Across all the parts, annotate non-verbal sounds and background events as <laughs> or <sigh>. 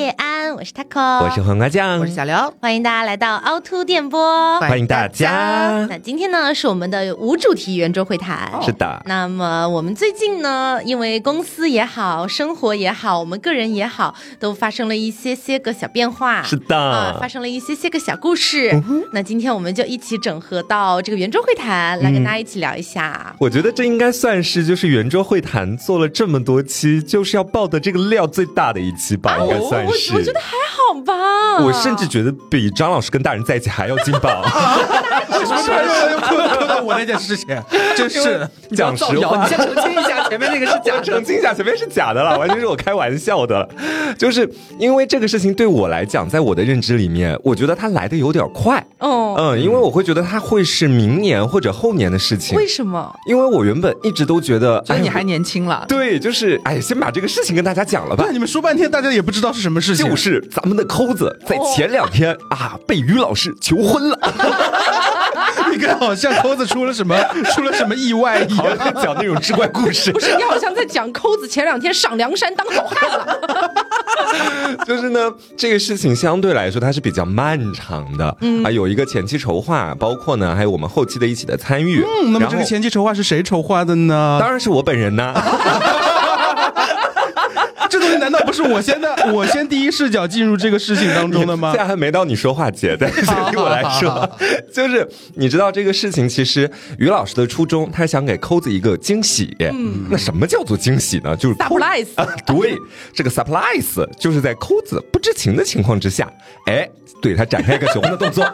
叶安，我是 taco，我是黄瓜酱，我是小刘，欢迎大家来到凹凸电波，欢迎大家。那今天呢是我们的无主题圆桌会谈，是的。那么我们最近呢，因为公司也好，生活也好，我们个人也好，都发生了一些些个小变化，是的，啊，发生了一些些个小故事。那今天我们就一起整合到这个圆桌会谈，来跟大家一起聊一下。我觉得这应该算是就是圆桌会谈做了这么多期，就是要爆的这个料最大的一期吧，应该算是。我觉得还好吧，我甚至觉得比张老师跟大人在一起还要劲爆。为什么？突然又又说到我那件事情？真是讲实话，你先澄清一下，前面那个是假的。澄清一下，前面是假的了，完全是我开玩笑的。就是因为这个事情对我来讲，在我的认知里面，我觉得它来的有点快。哦，嗯，因为我会觉得它会是明年或者后年的事情。为什么？因为我原本一直都觉得，觉得你还年轻了。对，就是哎，先把这个事情跟大家讲了吧。你们说半天，大家也不知道是什么事情。就是咱们的抠子在前两天啊，被于老师求婚了。<laughs> 你看，好像抠子出了什么，<laughs> 出了什么意外一样，讲那种志怪故事。不是，你好像在讲抠子前两天上梁山当好汉了。<laughs> 就是呢，这个事情相对来说它是比较漫长的，嗯啊，有一个前期筹划，包括呢还有我们后期的一起的参与。嗯，那么这个前期筹划是谁筹划的呢？当然是我本人呢。这东西难道不是我先的？我先第一视角进入这个事情当中的吗？现在还没到你说话阶段，对我来说，<laughs> 就是你知道这个事情，其实于老师的初衷，他想给扣子一个惊喜。嗯，那什么叫做惊喜呢？就是 surprise 啊，对，这个 surprise 就是在扣子不知情的情况之下，哎，对他展开一个求婚的动作，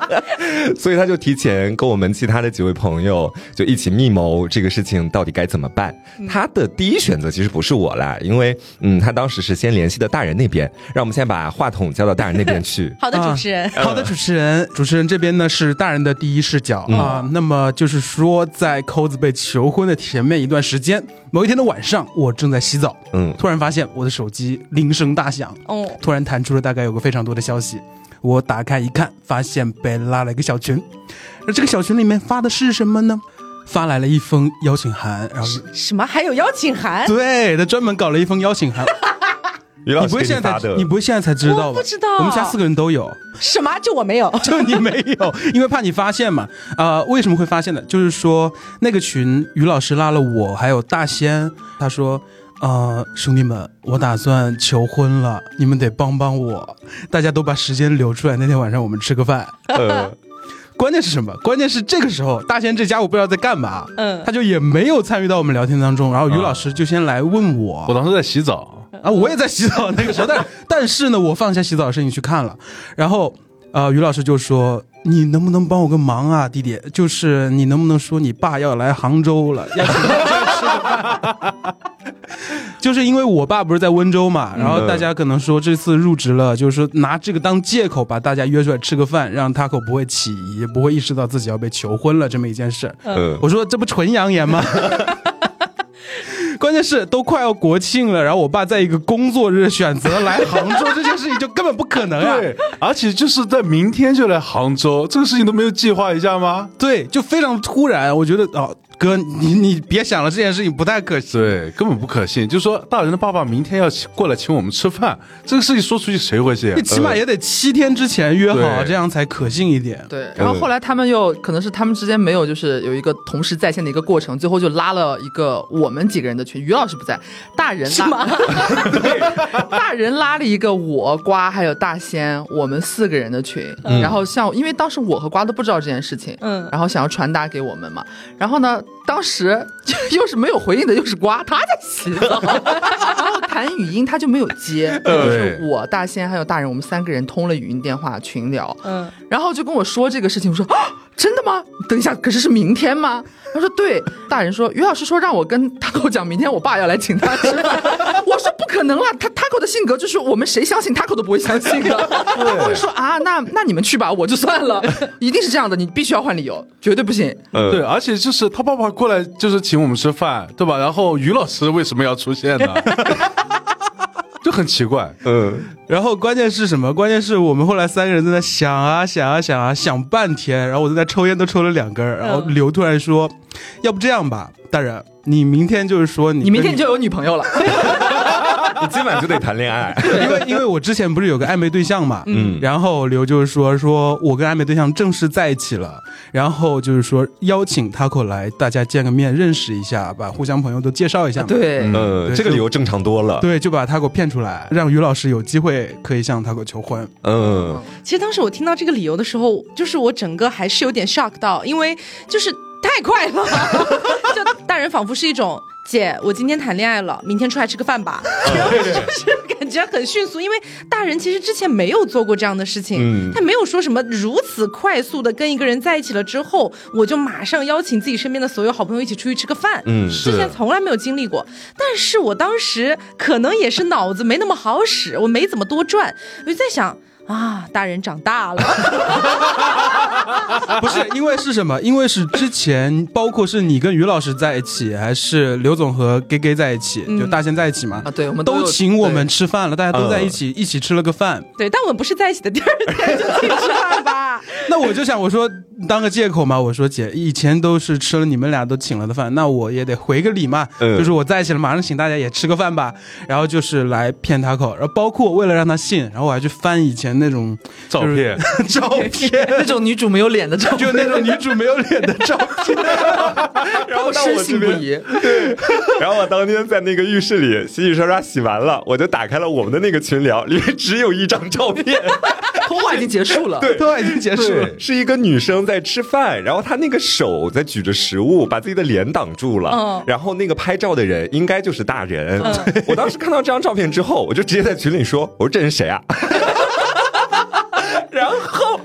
<laughs> 所以他就提前跟我们其他的几位朋友就一起密谋这个事情到底该怎么办。他的第一选择其实不是我啦，因为。嗯，他当时是先联系的大人那边，让我们先把话筒交到大人那边去。<laughs> 好的，主持人，好的，主持人，主持人这边呢是大人的第一视角。啊。那么就是说，在扣子被求婚的前面一段时间，某一天的晚上，我正在洗澡，嗯，突然发现我的手机铃声大响，哦，突然弹出了大概有个非常多的消息，我打开一看，发现被拉了一个小群，而这个小群里面发的是什么呢？发来了一封邀请函，然后什么还有邀请函？对他专门搞了一封邀请函。<laughs> 你不会现在才，你不会现在才知道吧？不知道，我们家四个人都有。什么？就我没有？<laughs> 就你没有？因为怕你发现嘛。啊，为什么会发现呢？就是说那个群，于老师拉了我，还有大仙。他说：“呃，兄弟们，我打算求婚了，你们得帮帮我。大家都把时间留出来，那天晚上我们吃个饭。”关键是什么？关键是这个时候，大仙这家伙不知道在干嘛，嗯，他就也没有参与到我们聊天当中。然后于老师就先来问我，我当时在洗澡啊，我也在洗澡那个时候，但 <laughs> 但是呢，我放下洗澡的事情去看了。然后，呃，于老师就说：“你能不能帮我个忙啊，弟弟？就是你能不能说你爸要来杭州了，要请他吃个饭？” <laughs> 就是因为我爸不是在温州嘛，然后大家可能说这次入职了，就是说拿这个当借口把大家约出来吃个饭，让他可不会起疑，不会意识到自己要被求婚了这么一件事。嗯，我说这不纯扬言吗？<laughs> 关键是都快要国庆了，然后我爸在一个工作日选择来杭州，这件事情就根本不可能啊！对，而且就是在明天就来杭州，这个事情都没有计划一下吗？对，就非常突然。我觉得哦。哥，你你别想了，这件事情不太可信，对，根本不可信。就说，大人的爸爸明天要过来请我们吃饭，这个事情说出去谁会信？你 <laughs> 起码也得七天之前约好，这样才可信一点。对，然后后来他们又可能是他们之间没有就是有一个同时在线的一个过程，最后就拉了一个我们几个人的群。于老师不在，大人拉，<laughs> <laughs> 大人拉了一个我瓜还有大仙我们四个人的群。然后像因为当时我和瓜都不知道这件事情，嗯，然后想要传达给我们嘛，然后呢。当时又是没有回应的，又是瓜，他在洗澡，然后谈语音他就没有接，<laughs> 就是我大仙还有大人，我们三个人通了语音电话群聊，嗯，然后就跟我说这个事情，我说啊，真的吗？等一下，可是是明天吗？他说对，大人说于老师说让我跟他跟我讲，明天我爸要来请他吃饭，我说不可能了，他 Taco 的性格就是我们谁相信 Taco 都不会相信的，他会说啊，那那你们去吧，我就算了，<laughs> 一定是这样的，你必须要换理由，绝对不行，对，而且就是他爸爸爸。过来就是请我们吃饭，对吧？然后于老师为什么要出现呢？<laughs> 就很奇怪。嗯，然后关键是什么？关键是我们后来三个人在那想啊想啊想啊想半天，然后我在那抽烟都抽了两根，然后刘突然说：“要不这样吧，大人，你明天就是说你你明天就有女朋友了。<laughs> ” <laughs> 你今晚就得谈恋爱。因为因为我之前不是有个暧昧对象嘛，嗯然后刘就是说说我跟暧昧对象正式在一起了，然后就是说邀请 Taco 来，大家见个面，认识一下，把互相朋友都介绍一下嘛。对，呃，这个理由正常多了。对，就把 Taco 骗出来，让于老师有机会可以向 Taco 求婚。嗯，其实当时我听到这个理由的时候，就是我整个还是有点 shock 到，因为就是太快了，<laughs> 就大人仿佛是一种。姐，我今天谈恋爱了，明天出来吃个饭吧。<laughs> 然后就是感觉很迅速，因为大人其实之前没有做过这样的事情，嗯他没有说什么如此快速的跟一个人在一起了之后，我就马上邀请自己身边的所有好朋友一起出去吃个饭。嗯之前从来没有经历过，但是我当时可能也是脑子没那么好使，我没怎么多转，我就在想啊，大人长大了，<laughs> 不是因为是什么？因为是之前包括是你跟于老师在一起，还是刘总和 gay gay 在一起，就大仙在一起嘛？啊对我们都都请我们吃饭了，大家都在一起，一起吃了个饭。对，但我们不是在一起的第二天就去吃饭吧？<laughs> 那我就想，我说当个借口嘛，我说姐，以前都是吃了你们俩都请了的饭，那我也得回个礼嘛，嗯就是我在一起了，马上请大家也吃个饭吧。然后就是来骗他口，然后包括为了让他信，然后我还去翻以前那种照片，照片，<laughs> <laughs> 那种女主没有脸的照片，就那种女主没有脸的照片。<laughs> 然后到深我这边，信不疑。然后我当天在那个浴室里洗洗刷刷洗完了，我就打开了我们的那个群聊，里面只有一张照片，通话已经结束了，对。通话已经结束了，是一个女生在吃饭，然后她那个手在举着食物，把自己的脸挡住了。嗯。然后那个拍照的人应该就是大人。我当时看到这张照片之后，我就直接在群里说：“我说这人谁啊？”然后。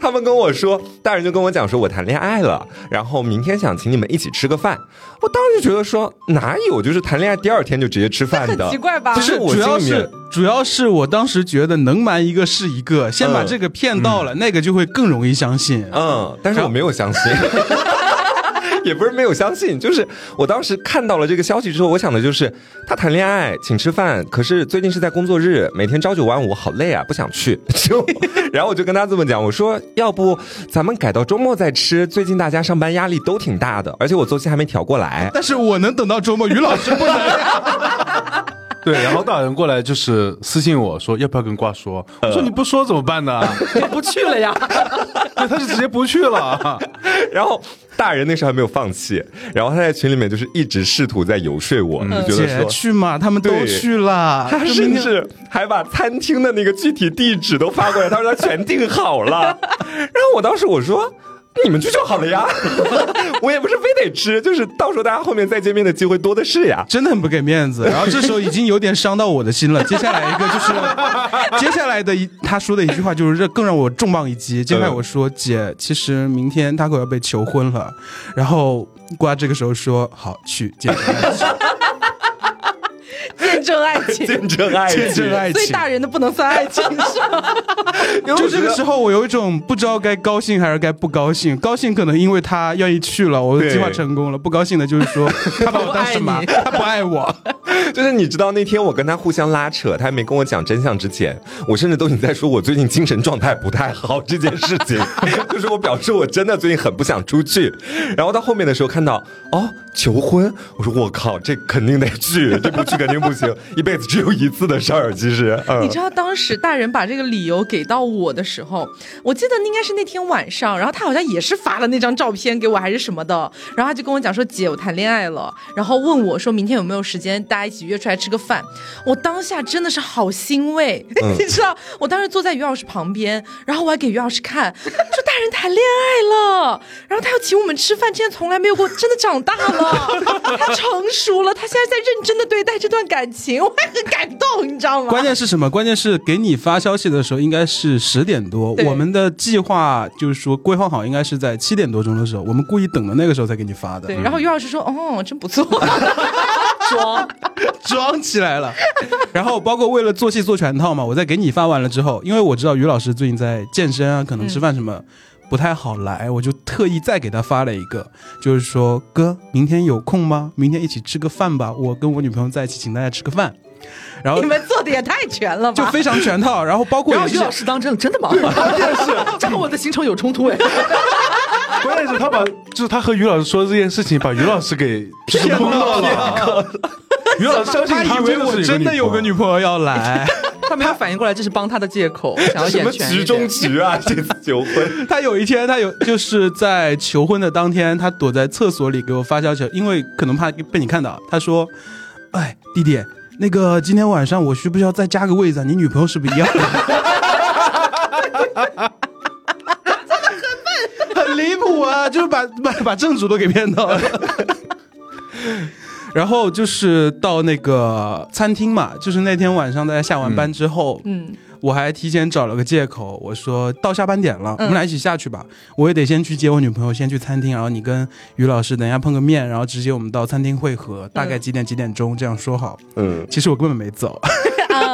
他们跟我说，大人就跟我讲说，我谈恋爱了，然后明天想请你们一起吃个饭。我当时就觉得说，哪有就是谈恋爱第二天就直接吃饭的？很奇怪吧不是，我主要是主要是我当时觉得能瞒一个是一个，先把嗯这个骗到了，那个就会更容易相信。嗯，但是我没有相信。<laughs> <laughs> <laughs> 也不是没有相信，就是我当时看到了这个消息之后，我想的就是他谈恋爱请吃饭，可是最近是在工作日，每天朝九晚五，好累啊，不想去。<laughs> 就，然后我就跟他这么讲，我说要不咱们改到周末再吃，最近大家上班压力都挺大的，而且我作息还没调过来。但是我能等到周末，于老师不能。<laughs> 对，然后大人过来就是私信我说要不要跟瓜说，我说你不说怎么办呢？<laughs> 他不去了呀。对，他就直接不去了。然后大人那时候还没有放弃，然后他在群里面就是一直试图在游说我，就觉得姐说。去嘛，他们都对去了。他甚至还把餐厅的那个具体地址都发过来，他说他全订好了。<laughs> 然后我当时我说。你们去就好了呀，<laughs> 我也不是非得吃，就是到时候大家后面再见面的机会多的是呀。真的很不给面子，然后这时候已经有点伤到我的心了。接下来一个就是，<laughs> 接下来的一他说的一句话就是这更让我重磅一击。接下来我说姐，其实明天他可要被求婚了，然后瓜这个时候说好去见 <laughs> 见证爱情，见证爱情，见证爱情。所以大人的不能算爱情是吗？<laughs> 就这个时候，我有一种不知道该高兴还是该不高兴。高兴可能因为他愿意去了，我的计划成功了；不高兴的就是说 <laughs> 他把我当什么？他不爱我。就是你知道那天我跟他互相拉扯，他还没跟我讲真相之前，我甚至都已经在说我最近精神状态不太好这件事情，<laughs> 就是我表示我真的最近很不想出去。然后到后面的时候看到哦求婚，我说我靠，这肯定得去，这不去肯定不行，一辈子只有一次的事儿。其实，嗯你知道当时大人把这个理由给到我的时候，我记得应该是那天晚上，然后他好像也是发了那张照片给我还是什么的，然后他就跟我讲说姐我谈恋爱了，然后问我说明天有没有时间大家一起约出来吃个饭。我当下真的是好欣慰，<laughs> 你知道，我当时坐在于老师旁边，然后我还给于老师看，说大人谈恋爱了，然后他要请我们吃饭，之前从来没有过，真的长大了，他成熟了，他现在在认真的对待这段感情，我还很感动，你知道吗？关键是什么？关键是给你发消息的时候应该是十点多，我们的计划就是说规划好应该是在七点多钟的时候，我们故意等到那个时候才给你发的。对，然后于老师说：“哦，真不错。<laughs> ”装 <laughs> 装起来了。然后包括为了做戏做全套嘛，我在给你发完了之后，因为我知道于老师最近在健身啊，可能吃饭什么。不太好来，我就特意再给他发了一个，就是说哥，明天有空吗？明天一起吃个饭吧，我跟我女朋友在一起，请大家吃个饭。然后你们做的也太全了吧？就非常全套，然后包括于老师当真了，真的吗？关键是这和我的行程有冲突哎。关键是他把就是他和于老师说的这件事情，把于老师给就是蒙到了。<laughs> 于老师相信他以为我真的有个女朋友要来，他没有反应过来这是帮他的借口，想要什么演全一局中点。局啊？<laughs> 这次求婚，<laughs> 他有一天，他有就是在求婚的当天，他躲在厕所里给我发消息，因为可能怕被你看到。他说：“哎，弟弟，那个今天晚上我需不需要再加个位子啊？你女朋友是不是一样的？” <laughs> 很离谱啊，就是把把把正主都给骗到了。然后就是到那个餐厅嘛，就是那天晚上大家下完班之后，嗯，我还提前找了个借口，我说到下班点了，嗯我们俩一起下去吧。我也得先去接我女朋友，先去餐厅，然后你跟于老师等一下碰个面，然后直接我们到餐厅会合，大概几点几点钟这样说好。嗯，其实我根本没走，<laughs> <laughs> 啊，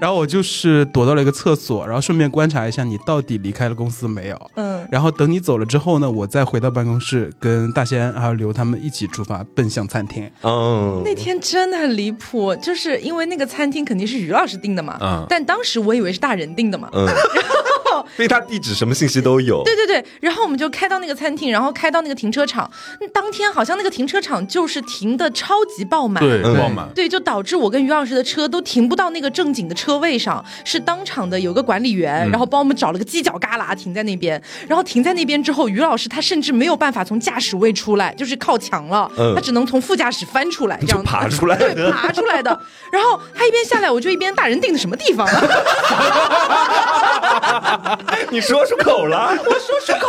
然后我就是躲到了一个厕所，然后顺便观察一下你到底离开了公司没有。嗯，然后等你走了之后呢，我再回到办公室，跟大仙还有刘他们一起出发，奔向餐厅。嗯，那天真的很离谱，就是因为那个餐厅肯定是于老师订的嘛，嗯但当时我以为是大人订的嘛，<laughs> 嗯，因为他地址什么信息都有，对对对，然后我们就开到那个餐厅，然后开到那个停车场，嗯当天好像那个停车场就是停的超级爆满，对，嗯爆满。对，就导致我跟于老师的车都停不到那个正经的车位上，是当场的有个管理员，然后帮我们找了个犄角旮旯停在那边。然后停在那边之后，于老师他甚至没有办法从驾驶位出来，就是靠墙了，嗯他只能从副驾驶翻出来，这样爬出来对，爬出来的。然后他一边下来，我就一边大人定的什么地方啊？<laughs> <laughs> 你说出口了，我说出口，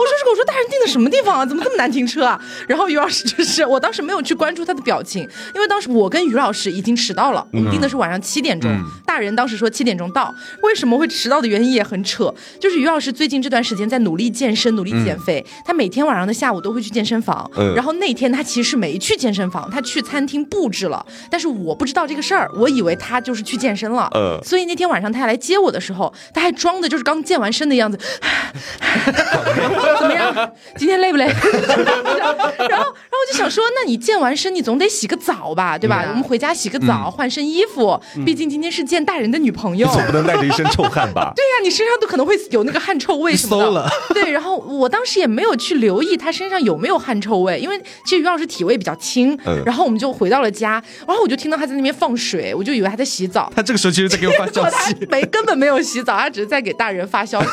我说这个，我说大人定的什么地方啊？怎么这么难停车啊？然后于老师就是，我当时没有去关注他的表情，因为当时我跟于老师已经迟到了，我们定的是晚上七点钟，嗯。大人当时说七点钟到，为什么会迟到的原因也很扯，就是于老师最近这段时间在努力健身，努力减肥，他每天晚上的下午都会去健身房，嗯。然后那天他其实没去健身房，他去餐厅布置了，但是我不知道这个事儿，我以为他就是去健身了，嗯。所以那天晚上他来接我的时候，他还装的就是刚健完身的样子，<laughs> 怎么样？今天累不累？<laughs> 然后，然后我就想说，那你健完身，你总得洗个澡吧，对吧？嗯我们回家洗个澡，换身衣服，毕竟今天是见大人的女朋友。总不能带着一身臭汗吧？<laughs> 对呀、你身上都可能会有那个汗臭味什么的。<laughs> 了对，然后我当时也没有去留意他身上有没有汗臭味，因为其实于老师体味比较轻。嗯然后我们就回到了家，然后我就听到他在那边放水，我就以为他在洗澡。他这个时候其实在给我发消息，没根本没有洗澡，他只是在给大人发消息。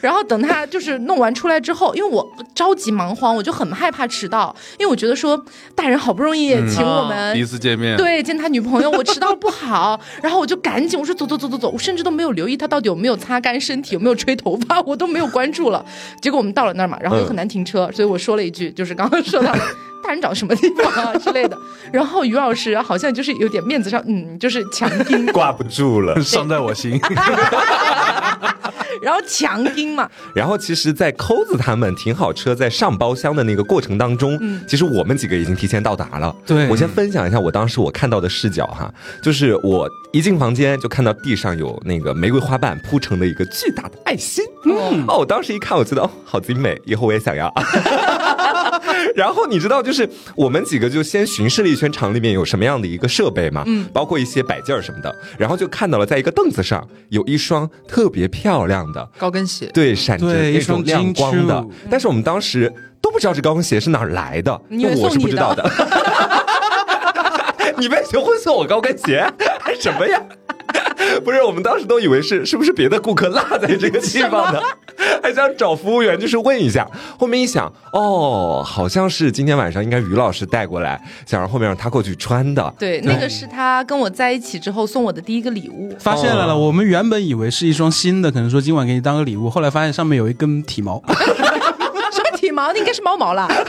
然后等他就是弄完出来之后，因为我着急忙慌，我就很害怕迟到，因为我觉得说大人好不容易请我们。第一次见面，对，见他女朋友，我迟到不好，然后我就赶紧我说走走走走走，我甚至都没有留意他到底有没有擦干身体，有没有吹头发，我都没有关注了。结果我们到了那儿嘛，然后又很难停车，所以我说了一句，就是刚刚说到的大人找什么地方啊 <laughs> 之类的。然后于老师好像就是有点面子上，嗯，就是强盯，<laughs> 挂不住了。伤在我心。<laughs> 然后强盯嘛，然后其实，在扣子他们停好车在上包厢的那个过程当中，其实我们几个已经提前到达了。对我先分享一下我当时我看到的视角哈，就是我一进房间就看到地上有那个玫瑰花瓣铺成的一个巨大的爱心。嗯，哦，我当时一看，我觉得哦，好精美，以后我也想要。然后你知道，就是我们几个就先巡视了一圈厂里面有什么样的一个设备嘛，嗯，包括一些摆件儿什么的，然后就看到了在一个凳子上有一双特别漂亮的高跟鞋，对，闪着那对一双种亮光的。但是我们当时都不知道这高跟鞋是哪儿来的，你以为我是不知道的。<laughs> 你为求婚送我高跟鞋，<laughs> 什么呀？<laughs> 不是，我们当时都以为是是不是别的顾客落在这个地方的，<laughs> 还想找服务员就是问一下。后面一想，哦，好像是今天晚上应该于老师带过来，想让后面让他过去穿的。对，那个是他跟我在一起之后送我的第一个礼物。发现了了。我们原本以为是一双新的，可能说今晚给你当个礼物，后来发现上面有一根体毛。<laughs> 毛？那应该是猫毛啦。<laughs>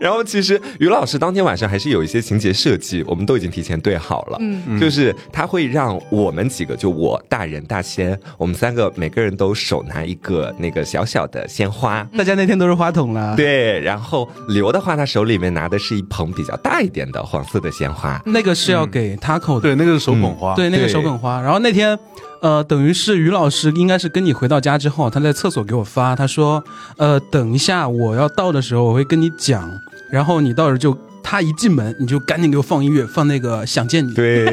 然后其实于老师当天晚上还是有一些情节设计，我们都已经提前对好了。嗯，就是他会让我们几个，就我大人大仙，我们三个每个人都手拿一个那个小小的鲜花。大家那天都是花筒啦。对，然后刘的话，他手里面拿的是一捧比较大一点的黄色的鲜花。那个是要给 Taco 的，对，那个是手捧花。对，那个手捧花。然后那天，呃，等于是于老师应该是跟你回到家之后，他在厕所给我发，他说，呃，等一下我要到的时候，我会跟你讲，然后你到时候就他一进门，你就赶紧给我放音乐，放那个想见你。对，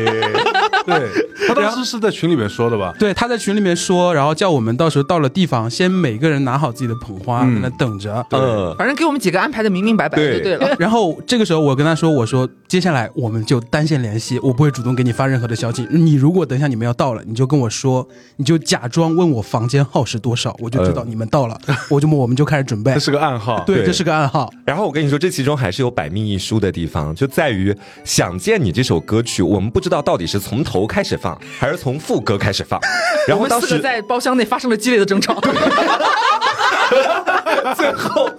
<laughs> 对，他他当时是在群里面说的吧？对，他在群里面说，然后叫我们到时候到了地方，先每个人拿好自己的捧花，嗯在那等着。嗯，反正给我们几个安排的明明白白对就对了。然后这个时候我跟他说：“我说接下来我们就单线联系，我不会主动给你发任何的消息。你如果等一下你们要到了，你就跟我说，你就假装问我房间号是多少，我就知道你们到了，我就我们就开始准备这。是个暗号。对，对这是个暗号。然后我跟你说，这其中还是有百密一疏的地方，就在于《想见你》这首歌曲，我们不知道到底是从头开始放，还是从副歌开始放。<laughs> 然后当时在包厢内发生了激烈的争吵。<laughs> 最后，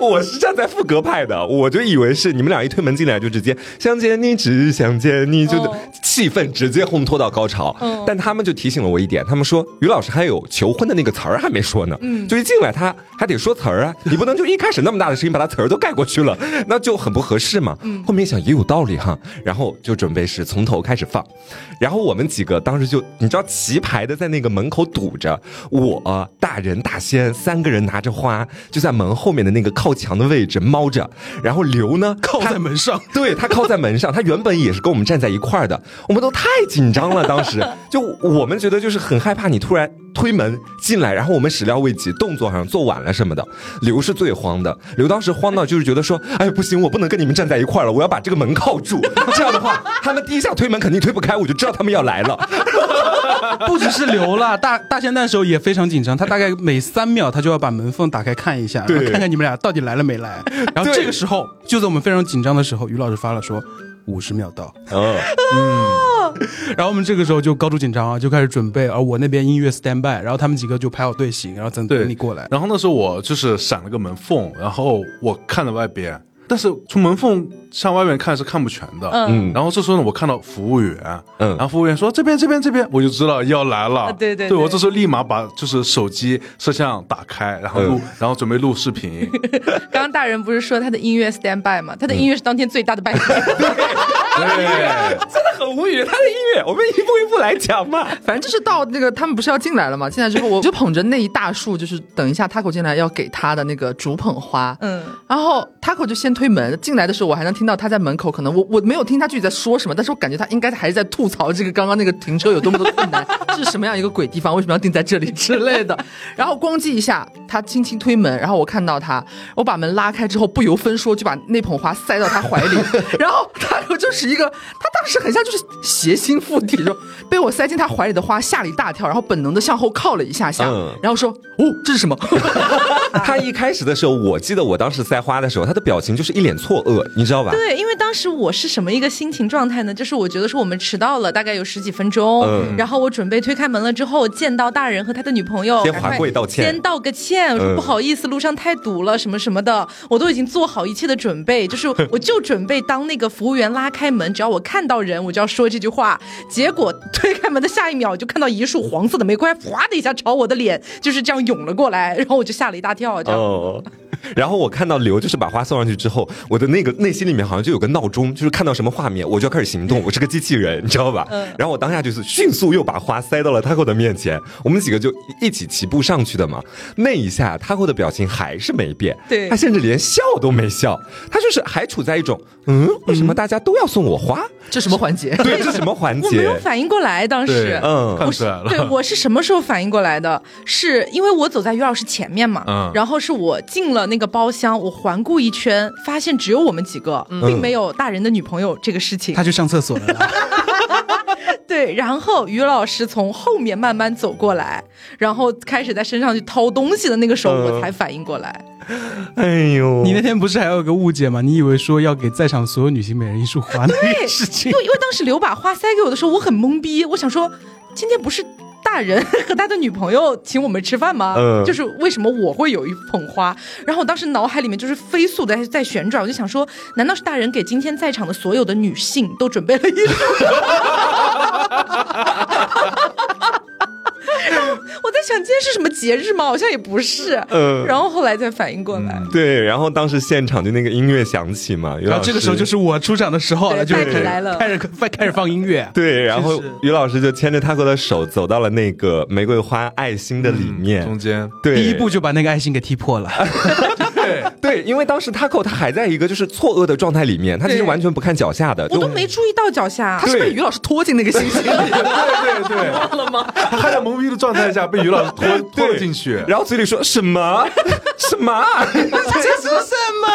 我是站在副歌派的，我就以为是你们俩一推门进来就直接想见你，只想见你，就哦气氛直接烘托到高潮。嗯但他们就提醒了我一点，他们说于老师还有求婚的那个词儿还没说呢，嗯就一进来他还得说词儿啊，你不能就一开始那么大的声音把他词儿都盖过去了，那就很不合适嘛。嗯后面一想也有道理哈，然后就准备是从头开始放，然后我们几个当时就你知道齐排的在那个门口堵着，我大人大仙三个人拿着花就在门后面的那个靠墙的位置猫着，然后刘呢 <laughs> 靠在门上，<laughs> 对他靠在门上，他原本也是跟我们站在一块儿的，我们都太紧张了，当时就我们觉得就是很害怕你突然推门进来，然后我们始料未及，动作好像做晚了什么的。刘是最慌的，刘当时慌到就是觉得说，哎不行，我不能跟你们站在一块儿了，我要把这个门靠住，这样的话他们第一下推门肯定推不开，我就知道他们要来了。不只是刘了，大大仙蛋的时候也非常紧张，他大概每三秒他就要把门缝打开看一下，对然后看看你们俩到底来了没来。然后这个时候，就在我们非常紧张的时候，于老师发了说五十秒到，嗯，然后我们这个时候就高度紧张啊，就开始准备，而我那边音乐 stand by，然后他们几个就排好队形，然后等等你过来。然后那时候我就是闪了个门缝，然后我看着外边，但是从门缝向外面看是看不全的。嗯，然后这时候呢，我看到服务员，嗯然后服务员说这边这边这边，我就知道要来了。啊对对对对我这时候立马把就是手机摄像打开，然后录，嗯然后准备录视频。<laughs> 刚刚大人不是说他的音乐 stand by 吗？他的音乐是当天最大的败笔。<laughs> 对，真的很无语，他的音乐我们一步一步来讲嘛。反正就是到那个他们不是要进来了嘛？进来之后，我 <laughs> 就捧着那一大束，就是等一下 Taco 进来要给他的那个竹捧花。嗯，然后 Taco 就先推门进来的时候，我还能听到他在门口，可能我我没有听他具体在说什么，但是我感觉他应该还是在吐槽这个刚刚那个停车有多么的困难，这 <laughs> 是什么样一个鬼地方，为什么要定在这里之类的。然后咣叽一下，他轻轻推门，然后我看到他，我把门拉开之后，不由分说就把那捧花塞到他怀里，<laughs> 然后 Taco 就是一个，他当时很像就是邪心附体，就被我塞进他怀里的花吓了一大跳，然后本能的向后靠了一下下，嗯然后说哦这是什么？<laughs> 他一开始的时候，我记得我当时塞花的时候，他的表情就是一脸错愕，你知道吧？对，因为当时我是什么一个心情状态呢？就是我觉得说我们迟到了大概有十几分钟，嗯然后我准备推开门了之后，见到大人和他的女朋友，先还跪道歉先道个歉，我说嗯不好意思，路上太堵了，什么什么的，我都已经做好一切的准备，就是我就准备当那个服务员拉开门，只要我看到人，我就要说这句话。结果推开门的下一秒，就看到一束黄色的玫瑰花，哗的一下朝我的脸就是这样涌了过来，然后我就吓了一大跳，这样。哦，然后我看到刘就是把花送上去之后，我的那个内心里面好像就有个闹钟，就是看到什么画面我就要开始行动，我是个机器人，你知道吧？嗯然后我当下就是迅速又把花塞到了 Taco 的面前，我们几个就一起齐步上去的嘛。那一下 Taco 的表情还是没变，对他甚至连笑都没笑，他就是还处在一种嗯，为什么大家都要送我花？这什么环节？<laughs> 对，这是什么环节我没有？反应过来，当时，嗯看我是出来了。对，我是什么时候反应过来的？是因为我走在于老师前面嘛，嗯然后是我进了那个包厢，我环顾一圈，发现只有我们几个，并没有大人的女朋友这个事情。他去上厕所了啦。<laughs> 对，然后于老师从后面慢慢走过来，然后开始在身上去掏东西的那个时候，嗯我才反应过来。哎呦，你那天不是还有个误解吗？你以为说要给在场所有女性每人一束花那个事情因？为因为当时刘把花塞给我的时候，我很懵逼，我想说今天不是。大人和他的女朋友请我们吃饭吗？嗯就是为什么我会有一捧花？然后我当时脑海里面就是飞速的在在旋转，我就想说，难道是大人给今天在场的所有的女性都准备了一束？<laughs> 然 <laughs> 后我在想，今天是什么节日吗？好像也不是。嗯然后后来才反应过来。对，然后当时现场就那个音乐响起嘛，然后这个时候就是我出场的时候了，就是麦克来了开始开开始放音乐。<laughs> 对，然后于老师就牵着 Taco 的手走到了那个玫瑰花爱心的里面，中间，对，第一步就把那个爱心给踢破了。<laughs> 对，<laughs> 对，因为当时 Taco 他还在一个就是错愕的状态里面，他其实完全不看脚下的，就我都没注意到脚下他。是被于老师拖进那个星星里的，对对对，忘了吗？他还在懵逼的状态下被于老师拖拖了进去。然后嘴里说什么什么，这是什么？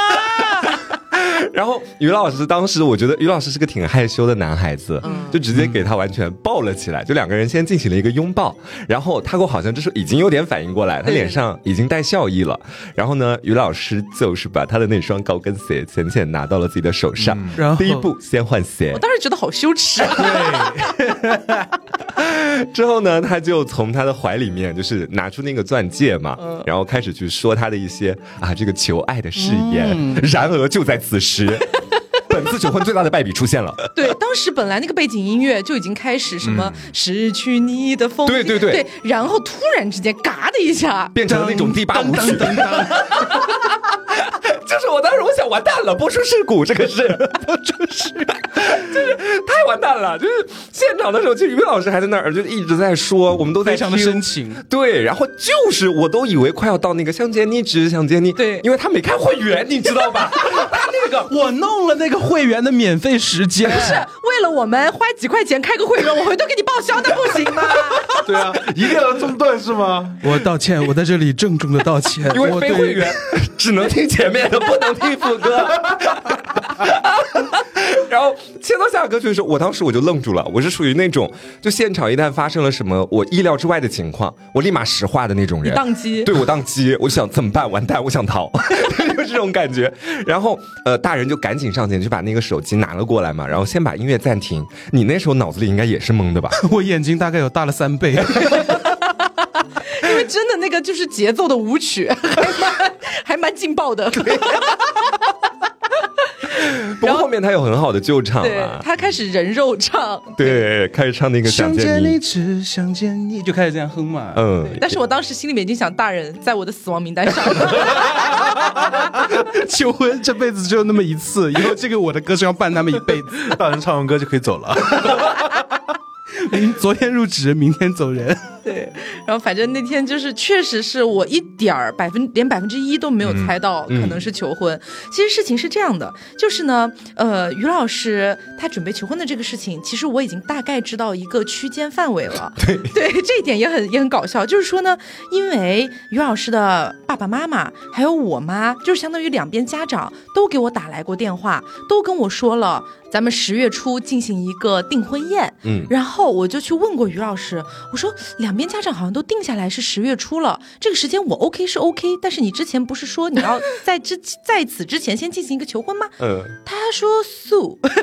<laughs> 然后于老师当时我觉得于老师是个挺害羞的男孩子，就直接给他完全抱了起来，就两个人先进行了一个拥抱，然后他我好像这时候已经有点反应过来，他脸上已经带笑意了，然后呢，于老师就是把他的那双高跟鞋浅浅拿到了自己的手上，然后第一步先换鞋。我，当时觉得好羞耻啊！对。<laughs> 之后呢，他就从他的怀里面就是拿出那个钻戒嘛，然后开始去说他的一些啊这个求爱的誓言。然而就在此时，本次求婚最大的败笔出现了。对，当时本来那个背景音乐就已经开始什么失去你的风，对对对对，然后突然之间嘎的一下，变成了那种第八舞曲，就是我当时我想完蛋了，播出事故，这个是播出事故，就是太完蛋了。就是现场的时候，其实于老师还在那儿，就一直在说，我们都在非常的听深情。对，然后就是我都以为快要到那个想见你，只是想见你，对因为他没开会员，你知道吧？<laughs> 他那个我弄了那个会员的免费时间，不是为了我们花几块钱开个会员，我回头给你报销，那不行吗？<laughs> 对啊，一定要中断是吗？我道歉，我在这里郑重的道歉。因为我非会员只能听前面的，不能听副歌。<laughs> 然后切到下歌曲的时候，我当时我就愣住了。我是属于那种，就现场一旦发生了什么我意料之外的情况，我立马石化的那种人。宕机，对我宕机，我想怎么办？完蛋，我想逃，<laughs> 就这种感觉。然后呃，大人就赶紧上前去把那个手机拿了过来嘛，然后先把音乐暂停。你那时候脑子里应该也是懵的吧？<laughs> 我眼睛大概有大了三倍。因为真的那个就是节奏的舞曲，<laughs> 还蛮还蛮劲爆的。<laughs> 不过后面他有很好的救场他开始人肉唱，对，开始唱那个想见你，只想见你，就开始这样哼嘛。嗯，但是我当时心里面已经想，大人在我的死亡名单上。<laughs> 求婚这辈子只有那么一次，以后这个我的歌声要伴他们一辈子。大人唱完歌就可以走了。明昨天入职，明天走人。对，<laughs> 然后反正那天就是，确实是我一点儿百分连百分之一都没有猜到嗯可能是求婚。其实事情是这样的，就是呢，呃，于老师他准备求婚的这个事情，其实我已经大概知道一个区间范围了。对对，这一点也很也很搞笑，就是说呢，因为于老师的爸爸妈妈还有我妈，就是相当于两边家长都给我打来过电话，都跟我说了。咱们十月初进行一个订婚宴，嗯然后我就去问过于老师，我说两边家长好像都定下来是十月初了，这个时间我 OK 是 OK，但是你之前不是说你要在之 <laughs> 在此之前先进行一个求婚吗？嗯，他说素，<laughs> 然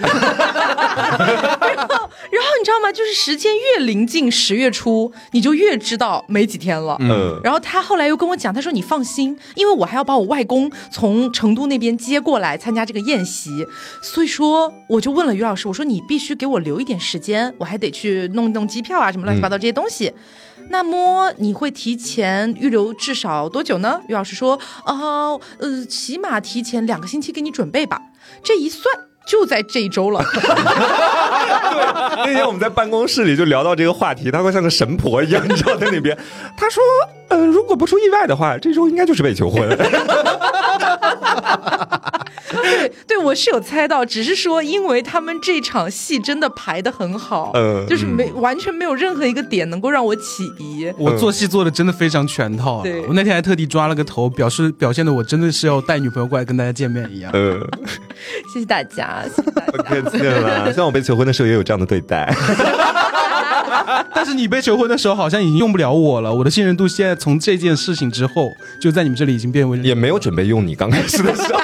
后然后你知道吗？就是时间越临近十月初，你就越知道没几天了。嗯然后他后来又跟我讲，他说你放心，因为我还要把我外公从成都那边接过来参加这个宴席，所以说我就问了于老师，我说你必须给我留一点时间，我还得去弄一弄机票啊什么乱七八糟这些东西。那么你会提前预留至少多久呢？于老师说，哦呃，起码提前两个星期给你准备吧。这一算就在这一周了。那天我们在办公室里就聊到这个话题，他会像个神婆一样，你知道在那边。他说，呃，如果不出意外的话，这周应该就是被求婚。<laughs> <laughs> 对，对我是有猜到，只是说因为他们这场戏真的排的很好，嗯就是没完全没有任何一个点能够让我起疑。我做戏做的真的非常全套、啊，对我那天还特地抓了个头，表示表现的我真的是要带女朋友过来跟大家见面一样。嗯，<laughs> 谢谢大家，谢谢大不家。<laughs> 客气了。希望我被求婚的时候也有这样的对待。但是你被求婚的时候好像已经用不了我了，我的信任度现在从这件事情之后，就在你们这里已经变为也没有准备用你刚开始的时候。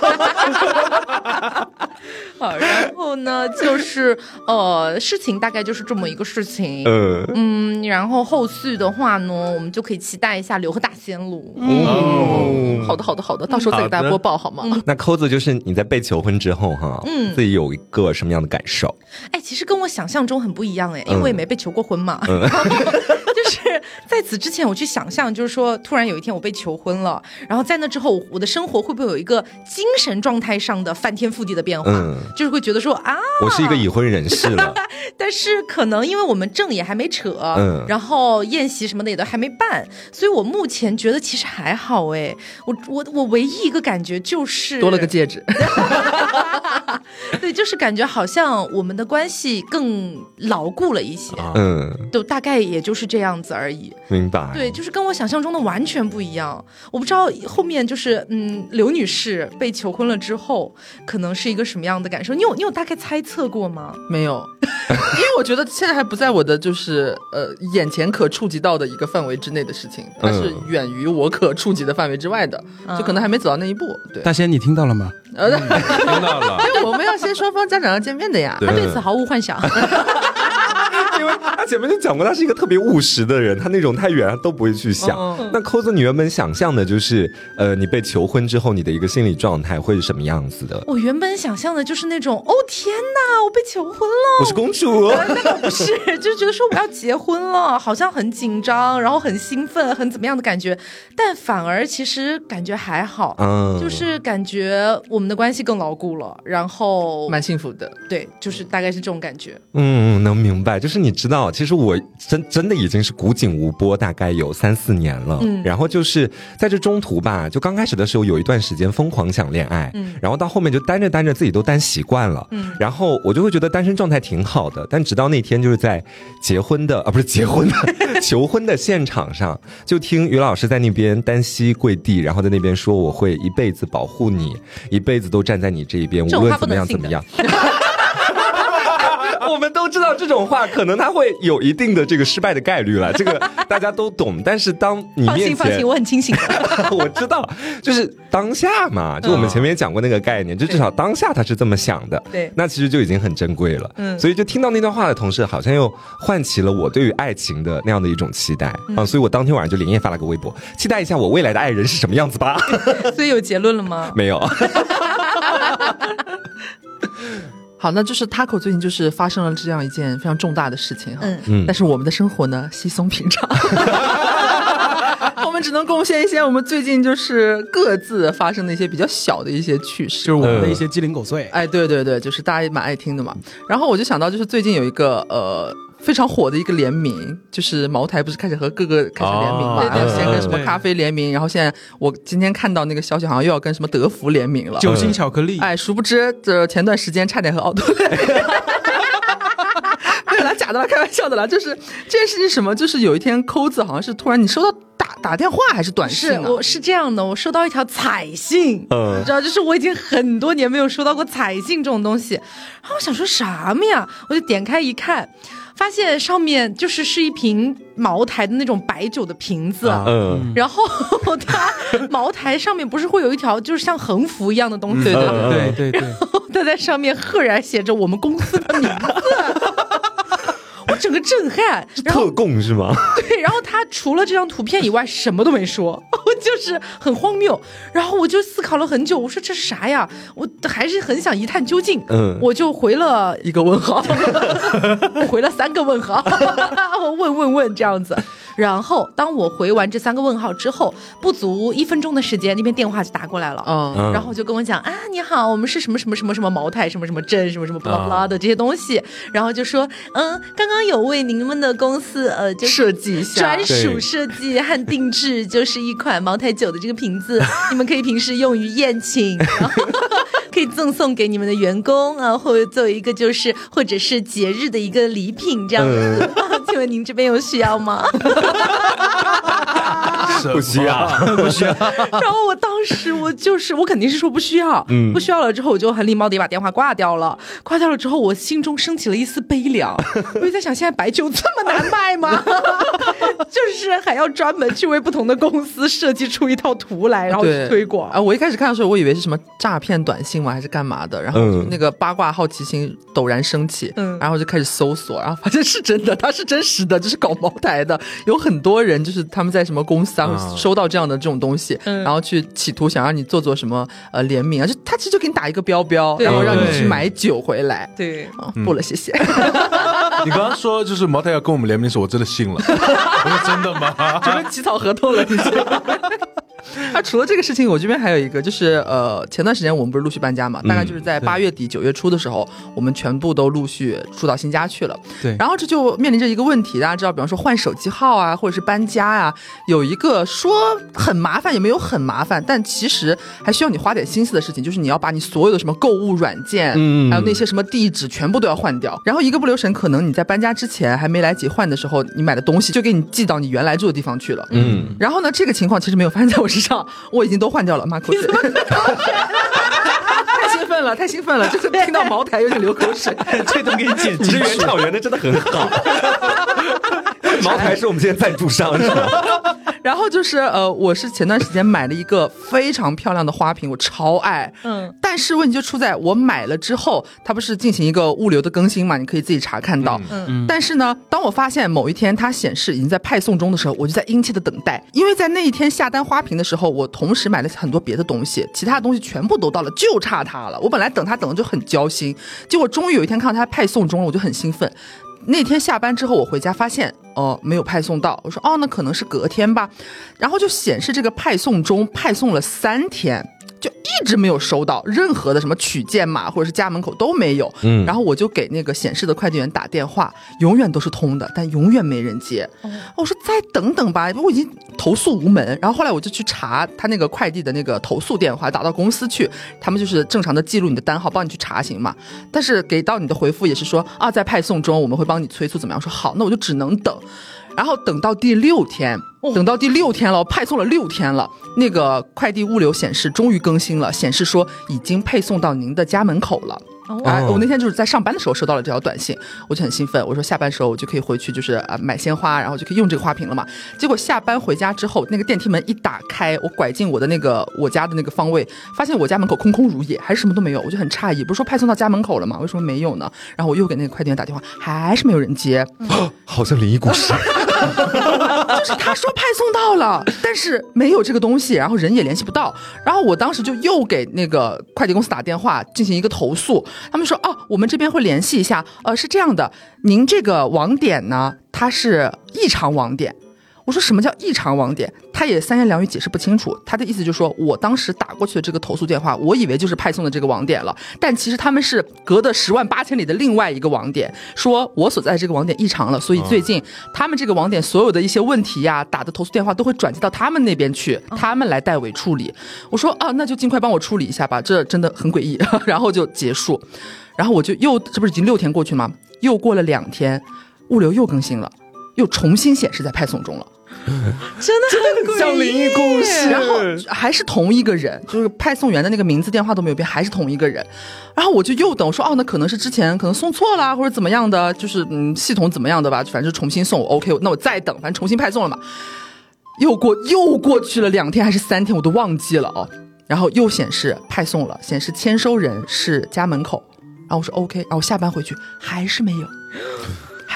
<laughs> 好，然后呢，就是呃，事情大概就是这么一个事情。呃，嗯，然后后续的话呢，我们就可以期待一下刘和大仙路。哦，好的，好的，好的，到时候再给大家播报好吗？<laughs> 那扣子就是你在被求婚之后哈，嗯自己有一个什么样的感受？哎，其实跟我想象中很不一样哎，嗯因为我也没被求过婚嘛。<laughs> 是在此之前，我去想象，就是说，突然有一天我被求婚了，然后在那之后，我的生活会不会有一个精神状态上的翻天覆地的变化？嗯就是会觉得说啊，我是一个已婚人士了，<laughs> 但是可能因为我们证也还没扯，嗯然后宴席什么的也都还没办，所以我目前觉得其实还好哎。我我我唯一一个感觉就是多了个戒指，<laughs> <laughs> 对，就是感觉好像我们的关系更牢固了一些，啊嗯，就大概也就是这样子而已。明白。对，就是跟我想象中的完全不一样。我不知道后面就是嗯，刘女士被求婚了之后，可能是一个什么样的感受？你有你有大概猜测过吗？没有，<laughs> 因为我觉得现在还不在我的就是呃眼前可触及到的一个范围之内的事情，它是嗯远于我可触及的范围之外的，就可能还没走到那一步。对，大仙，你听到了吗？呃，听到了，<laughs> 因为我们要先双方家长要见面的呀。他对此毫无幻想。<laughs> 因为他前面就讲过，他是一个特别务实的人，他那种太远他都不会去想。嗯那扣子，你原本想象的就是，呃，你被求婚之后，你的一个心理状态会是什么样子的？我原本想象的就是那种，哦天哪，我被求婚了。我是公主，那倒不是，就是觉得说我要结婚了，好像很紧张，然后很兴奋，很怎么样的感觉，但反而其实感觉还好，嗯，就是感觉我们的关系更牢固了，然后蛮幸福的，对，就是大概是这种感觉。嗯，能明白。就是你知道，其实我真真的已经是古井无波，大概有三四年了。嗯然后就是在这中途吧，就刚开始的时候有一段时间疯狂想恋爱，嗯然后到后面就单着单着自己都单习惯了，嗯然后我就会觉得单身状态挺好的。但直到那天就是在结婚的啊，不是 <laughs> 结婚的 <laughs> 求婚的现场上，就听于老师在那边单膝跪地，然后在那边说我会一辈子保护你，一辈子都站在你这一边，无论怎么样怎么样。<laughs> 我们都知道这种话可能他会有一定的这个失败的概率了，这个大家都懂。但是当你面前放心放心，，我很清醒的。<laughs> 我知道，就是当下嘛，就我们前面也讲过那个概念，就至少当下他是这么想的，对那其实就已经很珍贵了。嗯所以就听到那段话的同时，好像又唤起了我对于爱情的那样的一种期待嗯啊，所以我当天晚上就连夜发了个微博，期待一下我未来的爱人是什么样子吧。<laughs> 所以有结论了吗？没有，<laughs> 好，那就是 Taco 最近就是发生了这样一件非常重大的事情哈。嗯嗯但是我们的生活呢，稀松平常。<laughs> 我们只能贡献一些我们最近就是各自发生的一些比较小的一些趣事。就是我们的一些鸡零狗碎。哎，对对对，就是大家也蛮爱听的嘛。然后我就想到，就是最近有一个呃非常火的一个联名，就是茅台不是开始和各个开始联名嘛，哦然后先跟什么咖啡联名，然后现在我今天看到那个消息，好像又要跟什么德芙联名了。酒心巧克力，哎，殊不知这前段时间差点和奥特莱。<laughs> 没有啦，假的啦，开玩笑的啦。就是这件事情什么？就是有一天扣子好像是突然你收到打打电话还是短信是，啊？我是这样的，我收到一条彩信，嗯你知道，就是我已经很多年没有收到过彩信这种东西，然后我想说什么呀，我就点开一看，发现上面就是是一瓶茅台的那种白酒的瓶子。啊。嗯。然后 <laughs> 它茅台上面不是会有一条就是像横幅一样的东西吗？对对对对。对对，它在上面赫然写着我们公司的名字，我整个震撼。然后特供是吗？<laughs> 对，然后他除了这张图片以外什么都没说，<laughs> 我就是很荒谬。然后我就思考了很久，我说这是啥呀？我还是很想一探究竟。嗯我就回了一个问号。<laughs> 我回了三个问号，我问问问这样子。然后当我回完这三个问号之后，不足一分钟的时间，那边电话就打过来了。嗯，嗯。然后就跟我讲啊，你好，我们是什么什么什么什么茅台什么什么镇什么什么巴拉巴拉的这些东西，然后就说，嗯，刚刚有为您们的公司呃，就是设计一下。专属设计和定制，就是一款茅台酒的这个瓶子，<laughs> 你们可以平时用于宴请，然后可以赠送给你们的员工啊，或者作为一个就是或者是节日的一个礼品这样子。<laughs> 请问您这边有需要吗？<laughs> 不需要，不需要。<laughs> <laughs> 然后我当时我就是我肯定是说不需要，嗯不需要了之后我就很礼貌地把电话挂掉了。挂掉了之后，我心中升起了一丝悲凉，<laughs> 我就在想，现在白酒这么难卖吗？就是还要专门去为不同的公司设计出一套图来，然后去推广。啊！我一开始看的时候，我以为是什么诈骗短信嘛，还是干嘛的，然后嗯那个八卦好奇心陡然升起，嗯然后就开始搜索，然后发现是真的，它是真实的，就是搞茅台的，有很多人就是他们在什么公司啊收到这样的这种东西，嗯然后去企图想让你做做什么呃联名啊，就他其实就给你打一个标标，然后让你去买酒回来。对，啊，不了，谢谢。<laughs> 你刚刚说就是茅台要跟我们联名的时候，我真的信了。<laughs> 我说真的吗？<laughs> 准备起草合同了，已经。<laughs> 啊，除了这个事情，我这边还有一个，就是呃，前段时间我们不是陆续搬家嘛，大概就是在八月底九月初的时候，我们全部都陆续住到新家去了。对然后这就面临着一个问题，大家知道，比方说换手机号啊，或者是搬家啊，有一个说很麻烦，也没有很麻烦，但其实还需要你花点心思的事情，就是你要把你所有的什么购物软件，嗯还有那些什么地址全部都要换掉。然后一个不留神，可能你在搬家之前还没来及换的时候，你买的东西就给你寄到你原来住的地方去了。嗯，然后呢，这个情况其实没有发生在我我知道，我已经都换掉了，马口水。太兴奋了，太兴奋了，<laughs> 就是听到茅台有点流口水。<laughs> 这都给你剪进去你这原。厂原的真的很好。<laughs> 茅台是我们今天赞助商是吧？然后就是呃，我是前段时间买了一个非常漂亮的花瓶，我超爱。嗯，但是问题就出在我买了之后，它不是进行一个物流的更新嘛？你可以自己查看到。嗯嗯但是呢，当我发现某一天它显示已经在派送中的时候，我就在殷切的等待，因为在那一天下单花瓶的时候，我同时买了很多别的东西，其他的东西全部都到了，就差它了。我本本来等他等的就很焦心，结果终于有一天看到他派送中了，我就很兴奋。那天下班之后，我回家发现哦没有派送到，我说哦那可能是隔天吧，然后就显示这个派送中派送了三天。就一直没有收到任何的什么取件码或者是家门口都没有，嗯然后我就给那个显示的快递员打电话，永远都是通的，但永远没人接。我说再等等吧，我已经投诉无门。然后后来我就去查他那个快递的那个投诉电话，打到公司去，他们就是正常的记录你的单号，帮你去查行嘛。但是给到你的回复也是说啊，在派送中，我们会帮你催促怎么样？我说好，那我就只能等。然后等到第六天，等到第六天了，派送了六天了，那个快递物流显示终于更新了，显示说已经配送到您的家门口了。啊，我那天就是在上班的时候收到了这条短信，我就很兴奋，我说下班时候我就可以回去，就是啊买鲜花，然后就可以用这个花瓶了嘛。结果下班回家之后，那个电梯门一打开，我拐进我的那个我家的那个方位，发现我家门口空空如也，还是什么都没有，我就很诧异，不是说派送到家门口了吗？为什么没有呢？然后我又给那个快递员打电话，还是没有人接。好像灵异故事。<laughs> 就是他说派送到了，但是没有这个东西，然后人也联系不到。然后我当时就又给那个快递公司打电话进行一个投诉，他们说哦，我们这边会联系一下。呃，是这样的，您这个网点呢，它是异常网点。我说什么叫异常网点？他也三言两语解释不清楚。他的意思就是说，我当时打过去的这个投诉电话，我以为就是派送的这个网点了，但其实他们是隔的十万八千里的另外一个网点，说我所在的这个网点异常了，所以最近他们这个网点所有的一些问题呀、打的投诉电话都会转接到他们那边去，他们来代为处理。我说啊，那就尽快帮我处理一下吧，这真的很诡异。<laughs> 然后就结束，然后我就又这不是已经六天过去吗？又过了两天，物流又更新了，又重新显示在派送中了。<laughs> 真的很像灵异故事 <laughs> 然后还是同一个人，就是派送员的那个名字、电话都没有变，还是同一个人。然后我就又等，我说哦，那可能是之前可能送错了，或者怎么样的，就是嗯系统怎么样的吧，反正就重新送我 OK，那我再等，反正重新派送了嘛。又过又过去了两天还是三天，我都忘记了哦。然后又显示派送了，显示签收人是家门口。然后我说 OK，然后我下班回去还是没有，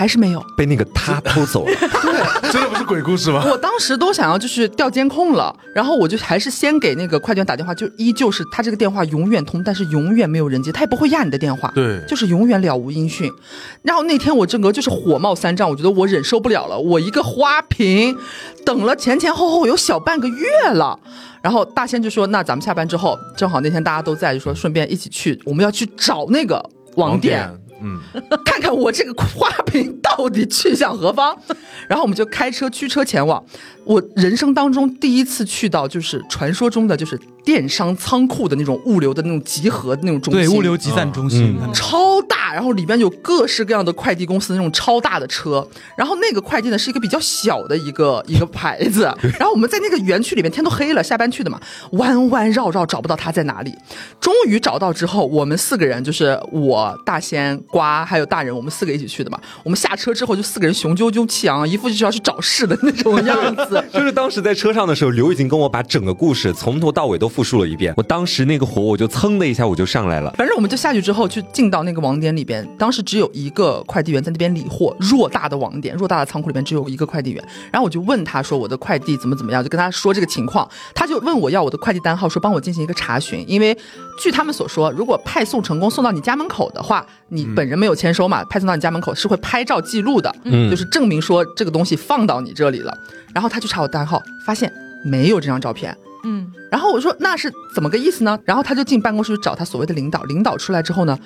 还是没有。被那个他偷走了。<laughs> 真的不是鬼故事吗？我当时都想要就是调监控了，然后我就还是先给那个快递员打电话，就依旧是他这个电话永远通，但是永远没有人接，他也不会压你的电话，对就是永远了无音讯。然后那天我整个就是火冒三丈，我觉得我忍受不了了，我一个花瓶等了前前后后有小半个月了。然后大仙就说：“那咱们下班之后，正好那天大家都在，就说顺便一起去，我们要去找那个网点。”嗯，<laughs> 看看我这个花瓶到底去向何方。然后我们就开车驱车前往。我人生当中第一次去到，就是传说中的就是电商仓库的那种物流的那种集合的那种中心，对，物流集散中心，嗯。超大，然后里边有各式各样的快递公司那种超大的车，然后那个快递呢是一个比较小的一个 <laughs> 一个牌子，然后我们在那个园区里面，天都黑了，下班去的嘛，弯弯绕绕找不到它在哪里，终于找到之后，我们四个人就是我大仙瓜还有大人，我们四个一起去的嘛，我们下车之后就四个人雄赳赳气昂，一副就是要去找事的那种样子。就是当时在车上的时候，刘已经跟我把整个故事从头到尾都复述了一遍。我当时那个火，我就噌的一下我就上来了。反正我们就下去之后，去进到那个网点里边，当时只有一个快递员在那边理货，偌大的网点，偌大的仓库里面只有一个快递员。然后我就问他说我的快递怎么怎么样，就跟他说这个情况，他就问我要我的快递单号，说帮我进行一个查询，因为据他们所说，如果派送成功送到你家门口的话，你本人没有签收嘛，派送到你家门口是会拍照记录的，嗯就是证明说这个东西放到你这里了。然后他就查我单号，发现没有这张照片。嗯，然后我说那是怎么个意思呢？然后他就进办公室去找他所谓的领导，领导出来之后呢，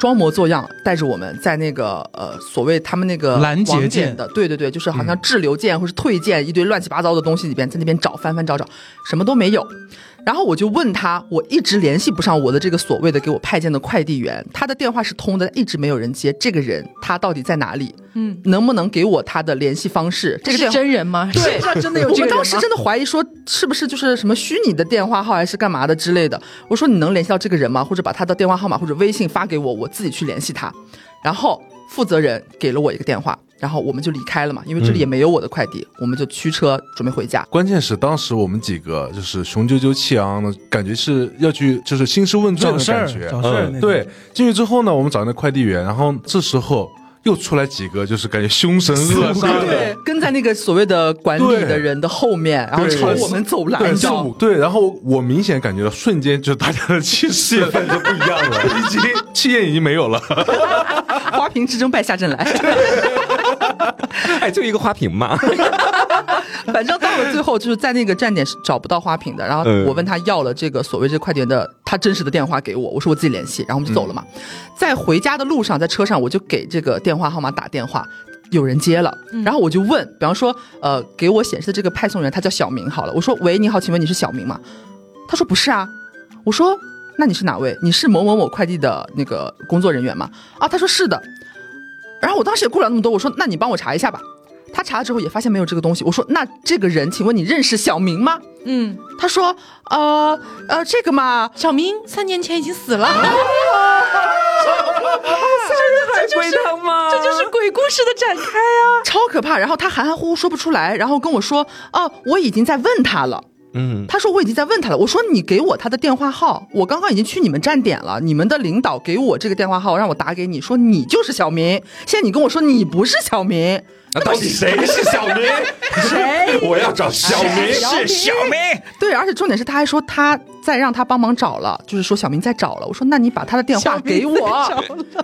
装模作样带着我们在那个呃所谓他们那个拦截键的，对对对，就是好像滞留键或是退键一堆乱七八糟的东西里边，在那边找翻翻找找，什么都没有。然后我就问他，我一直联系不上我的这个所谓的给我派件的快递员，他的电话是通的，一直没有人接。这个人他到底在哪里？嗯，能不能给我他的联系方式？这个是真人吗？对真的有 <laughs> 我？们当时真的怀疑说，是不是就是什么虚拟的电话号还是干嘛的之类的。我说你能联系到这个人吗？或者把他的电话号码或者微信发给我，我自己去联系他。然后负责人给了我一个电话，然后我们就离开了嘛，因为这里也没有我的快递，我们就驱车准备回家。关键是当时我们几个就是雄赳赳气昂昂的感觉是要去就是兴师问罪的找事儿感觉，找事儿那种嗯对，进去之后呢，我们找那快递员，然后这时候又出来几个就是感觉凶神恶煞的 <laughs> 对，跟在那个所谓的管理的人的后面，然后朝我们走来，对，你知道吗？对，然后我明显感觉到瞬间就是大家的气势氛就不一样了，<laughs> 已经气焰已经没有了。<laughs> 花瓶之争败下阵来。哎，就一个花瓶嘛。反正到了最后，就是在那个站点是找不到花瓶的。然后嗯我问他要了这个所谓这快递员的他真实的电话给我，我说我自己联系，然后我们就走了嘛。在回家的路上，在车上我就给这个电话号码打电话。有人接了，然后我就问，比方说，呃，给我显示的这个派送员他叫小明，好了，我说，喂，你好，请问你是小明吗？他说不是啊，我说那你是哪位？你是某某某快递的那个工作人员吗？啊，他说是的。然后我当时也顾不了那么多，我说那你帮我查一下吧。他查了之后也发现没有这个东西，我说那这个人，请问你认识小明吗？嗯，他说呃呃这个嘛，小明三年前已经死了，龟汤吗？这就是鬼故事的展开啊！超可怕。然后他含含糊糊说不出来，然后跟我说哦我已经在问他了。嗯，他说我已经在问他了，我说你给我他的电话号，我刚刚已经去你们站点了，你们的领导给我这个电话号，让我打给你，说你就是小明，现在你跟我说你不是小明，那到底谁是小明？谁？我要找小明是小明。对，而且重点是他还说他在让他帮忙找了，就是说小明在找了。我说那你把他的电话给我，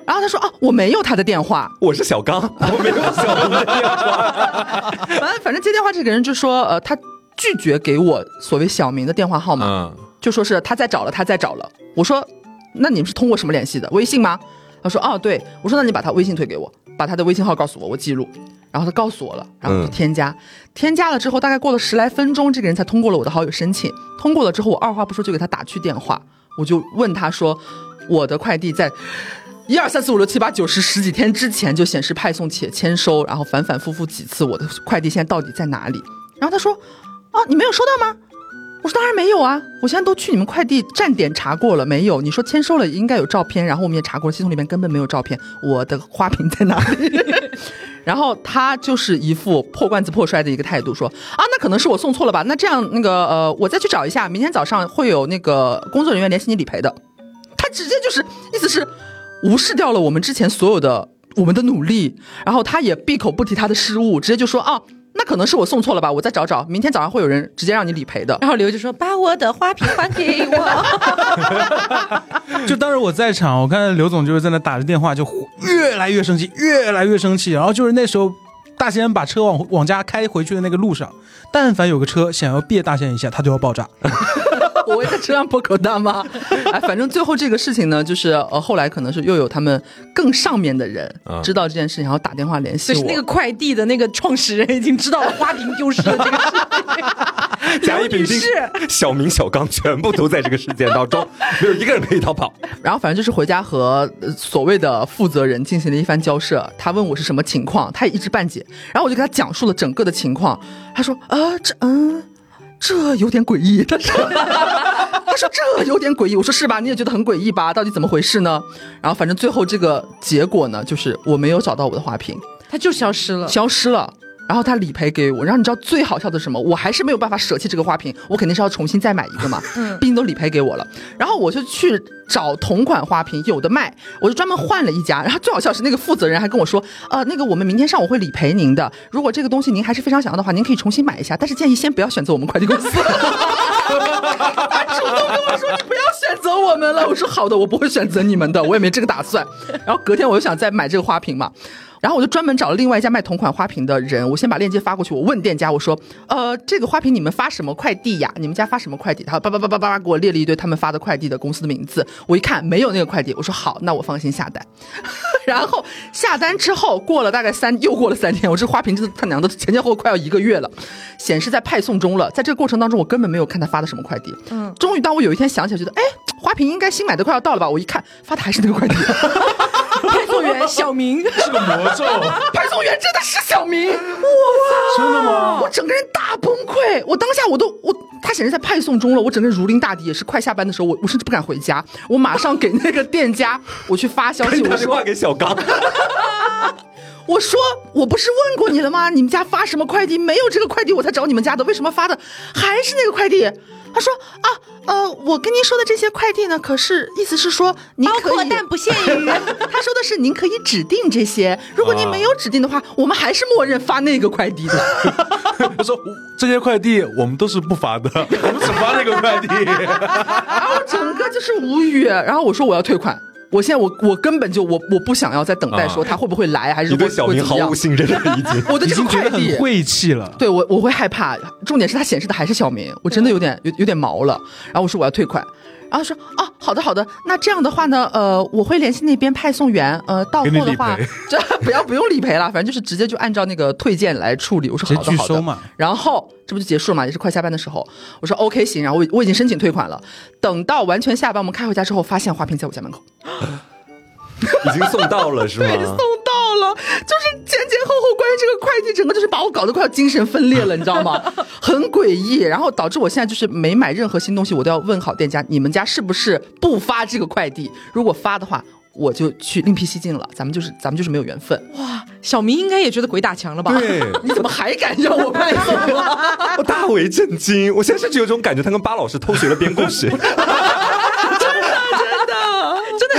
然后他说啊我没有他的电话，我是小刚，我没有小明的电话。反正反正接电话这个人就说呃他拒绝给我所谓小明的电话号码，嗯，就说是他在找了，他在找了。我说，那你们是通过什么联系的？微信吗？他说，哦，对。我说，那你把他微信推给我，把他的微信号告诉我，我记录。然后他告诉我了，然后我就添加，添加了之后，大概过了十来分钟，这个人才通过了我的好友申请。通过了之后，我二话不说就给他打去电话，我就问他说，我的快递在。一二三四五六七八九十十几天之前就显示派送且签收，然后反反复复几次，我的快递现在到底在哪里？然后他说：“啊，你没有收到吗？”我说：“当然没有啊，我现在都去你们快递站点查过了，没有。你说签收了应该有照片，然后我们也查过了，系统里面根本没有照片，我的花瓶在哪里？” <laughs> 然后他就是一副破罐子破摔的一个态度，说：“啊，那可能是我送错了吧？那这样那个呃，我再去找一下，明天早上会有那个工作人员联系你理赔的。”他直接就是意思是无视掉了我们之前所有的我们的努力，然后他也闭口不提他的失误，直接就说啊，那可能是我送错了吧，我再找找，明天早上会有人直接让你理赔的。<laughs> 然后刘就说：“把我的花瓶还给我。<laughs> 就当时我在场，我看刘总就是在那打着电话，就越来越生气，越来越生气。然后就是那时候，大仙把车往往家开回去的那个路上，但凡有个车想要别大仙一下，他就要爆炸。<laughs> 我会在车上破口大骂。哎，反正最后这个事情呢，就是呃，后来可能是又有他们更上面的人啊知道这件事情，然后打电话联”系我。就是那个快递的那个创始人已经知道了花瓶丢失的这个事情。甲乙丙丁小明、小刚全部都在这个事件当中，没 <laughs> 有一个人可以逃跑。然后反正就是回家和呃所谓的负责人进行了一番交涉，他问我是什么情况，他也一知半解，然后我就给他讲述了整个的情况，他说啊这嗯。这有点诡异，他说，<laughs> 他说这有点诡异，我说是吧？你也觉得很诡异吧？到底怎么回事呢？然后反正最后这个结果呢，就是我没有找到我的花瓶，它就消失了。消失了。然后他理赔给我，然后你知道最好笑的是什么？我还是没有办法舍弃这个花瓶，我肯定是要重新再买一个嘛。嗯，毕竟都理赔给我了。然后我就去找同款花瓶，有的卖，我就专门换了一家。然后最好笑是那个负责人还跟我说，呃，那个我们明天上午会理赔您的，如果这个东西您还是非常想要的话，您可以重新买一下，但是建议先不要选择我们快递公司。<laughs> 他主动跟我说：“你不要选择我们了。”我说：“好的，我不会选择你们的，我也没这个打算。”然后隔天我就想再买这个花瓶嘛，然后我就专门找了另外一家卖同款花瓶的人，我先把链接发过去，我问店家我说：“呃，这个花瓶你们发什么快递呀？你们家发什么快递？”他叭叭叭叭叭给我列了一堆他们发的快递的公司的名字，我一看没有那个快递，我说：“好，那我放心下单。<laughs> ”然后下单之后过了大概三又过了三天，我这花瓶真的他娘的前前后后快要一个月了，显示在派送中了。在这个过程当中，我根本没有看他发的什么快递。嗯，终于当我有一天想起来，觉得哎，花瓶应该新买的快要到了吧？我一看发的还是那个快递，<laughs> 员小明，<laughs> 是个魔咒，派送员真的是小明，哇，真的吗？我整个人大崩溃，我当下我都我他显示在派送中了，我整个人如临大敌，也是快下班的时候，我我甚至不敢回家，我马上给那个店家我去发消息，我说打电话给小刚，<laughs> 我说我不是问过你了吗？你们家发什么快递？没有这个快递我才找你们家的，为什么发的还是那个快递？他说啊，呃，我跟您说的这些快递呢，可是意思是说您包可以括但不限于。<laughs> 他说的是您可以指定这些，如果您没有指定的话，<laughs> 我们还是默认发那个快递的。他 <laughs> 说这些快递我们都是不发的，我们只发那个快递。然后整个就是无语。然后我说我要退款，我现在我我根本就我我不想要再等待说他会不会来，还是你对会小明毫会怎样无信任的，已经。<laughs> 我的这个快递很晦气了。对我我会害怕，重点是它显示的还是小明，我真的有点有有点毛了。然后我说我要退款，然后说哦好的好的，那这样的话呢，呃我会联系那边派送员，呃到货的话这不要不用理赔了，反正就是直接就按照那个退件来处理。我说好的好的然后这不就结束了嘛，也是快下班的时候，我说 OK 行，然后我我已经申请退款了，等到完全下班我们开回家之后，发现花瓶在我家门口。<gasps> 已经送到了是吗？<laughs> 送就是前前后后关于这个快递，整个就是把我搞得快要精神分裂了，你知道吗？<laughs> 很诡异，然后导致我现在就是没买任何新东西，我都要问好店家，你们家是不是不发这个快递？如果发的话，我就去另辟蹊径了。咱们就是咱们就是没有缘分。哇，小明应该也觉得鬼打墙了吧？对，<laughs> 你怎么还敢让我派送啊？<laughs> 我大为震惊。我现在甚至有种感觉，他跟巴老师偷学了编故事。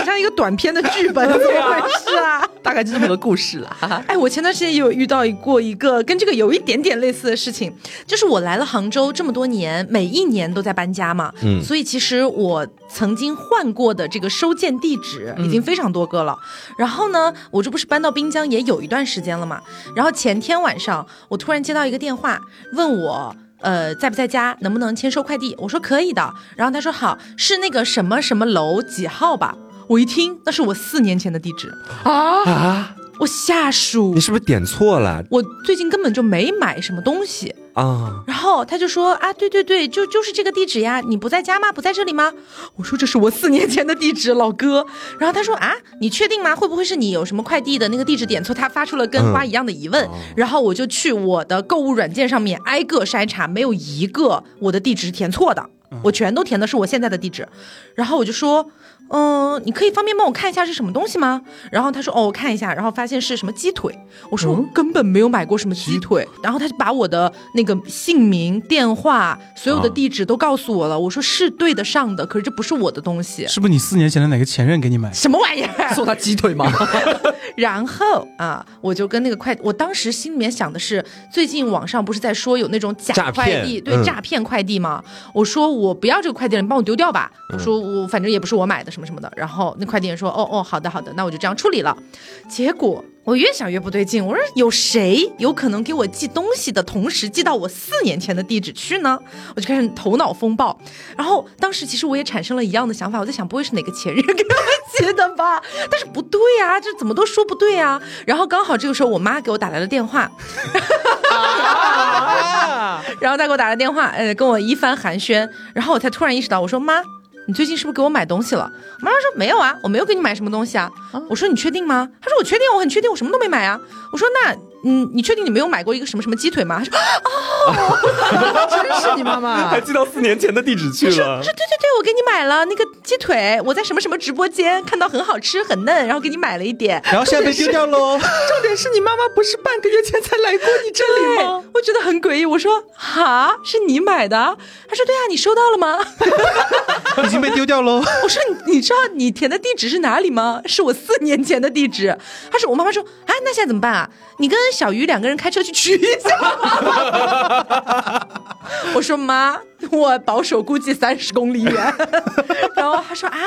像一个短片的剧本，<laughs> 怎么回事啊？大概就这么个故事了。哈哈哎，我前段时间也有遇到过一个跟这个有一点点类似的事情，就是我来了杭州这么多年，每一年都在搬家嘛，嗯所以其实我曾经换过的这个收件地址已经非常多个了。然后呢，我这不是搬到滨江也有一段时间了嘛，然后前天晚上我突然接到一个电话，问我。呃，在不在家？能不能签收快递？我说可以的。然后他说好，是那个什么什么楼几号吧？我一听，那是我四年前的地址，啊，啊，我下属你。是不是点错了我最近根本就没买什么东西，啊？然后他就说啊，对对对，就就是这个地址呀，你不在家吗？不在这里吗？我说这是我四年前的地址，老哥。然后他说啊，你确定吗？会不会是你有什么快递的那个地址点错？他发出了跟花一样的疑问。然后我就去我的购物软件上面挨个筛查，没有一个我的地址是填错的，我全都填的是我现在的地址。然后我就说。嗯，你可以方便帮我看一下是什么东西吗？然后他说，哦，我看一下，然后发现是什么鸡腿。我说我根本没有买过什么鸡腿。然后他就把我的那个姓名、电话、所有的地址都告诉我了。我说是对得上的，可是这不是我的东西，是不是你四年前的哪个前任给你买？什么玩意儿？送他鸡腿吗？<laughs> 然后啊，我就跟那个快，我当时心里面想的是，最近网上不是在说有那种假快递，对、嗯诈骗快递吗？我说我不要这个快递了，你帮我丢掉吧。我说我反正也不是我买的，什么什么的。然后那快递员说，哦哦，好的好的，那我就这样处理了。结果我越想越不对劲，我说有谁有可能给我寄东西的同时寄到我四年前的地址去呢？我就开始头脑风暴。然后当时其实我也产生了一样的想法，我在想不会是哪个前任给我寄的吧？但是不对呀、这怎么都说不对呀、然后刚好这个时候我妈给我打来了电话，<laughs> 然后她给我打了电话，呃，跟我一番寒暄，然后我才突然意识到，我说妈。你最近是不是给我买东西了？我妈妈说没有啊，我没有给你买什么东西啊。我说你确定吗？她说我确定，我很确定，我什么都没买啊。我说那嗯，你确定你没有买过一个什么什么鸡腿吗？他说哦真是你妈妈 <laughs> 还，寄到四年前的地址去了说。对对对，我给你买了那个鸡腿，我在什么什么直播间看到很好吃很嫩，然后给你买了一点。然后现在被丢掉喽。<laughs> 重点是你妈妈不是半个月前才来过你这里吗？，我觉得很诡异。我说哈，是你买的？他说对啊，你收到了吗？已经被丢掉喽。<laughs> 我说你你知道你填的地址是哪里吗？是我四年前的地址。他说我妈妈说啊，那现在怎么办啊？你跟小鱼两个人开车去取一下。我说妈，我保守估计三十公里远。<laughs> 然后他说啊，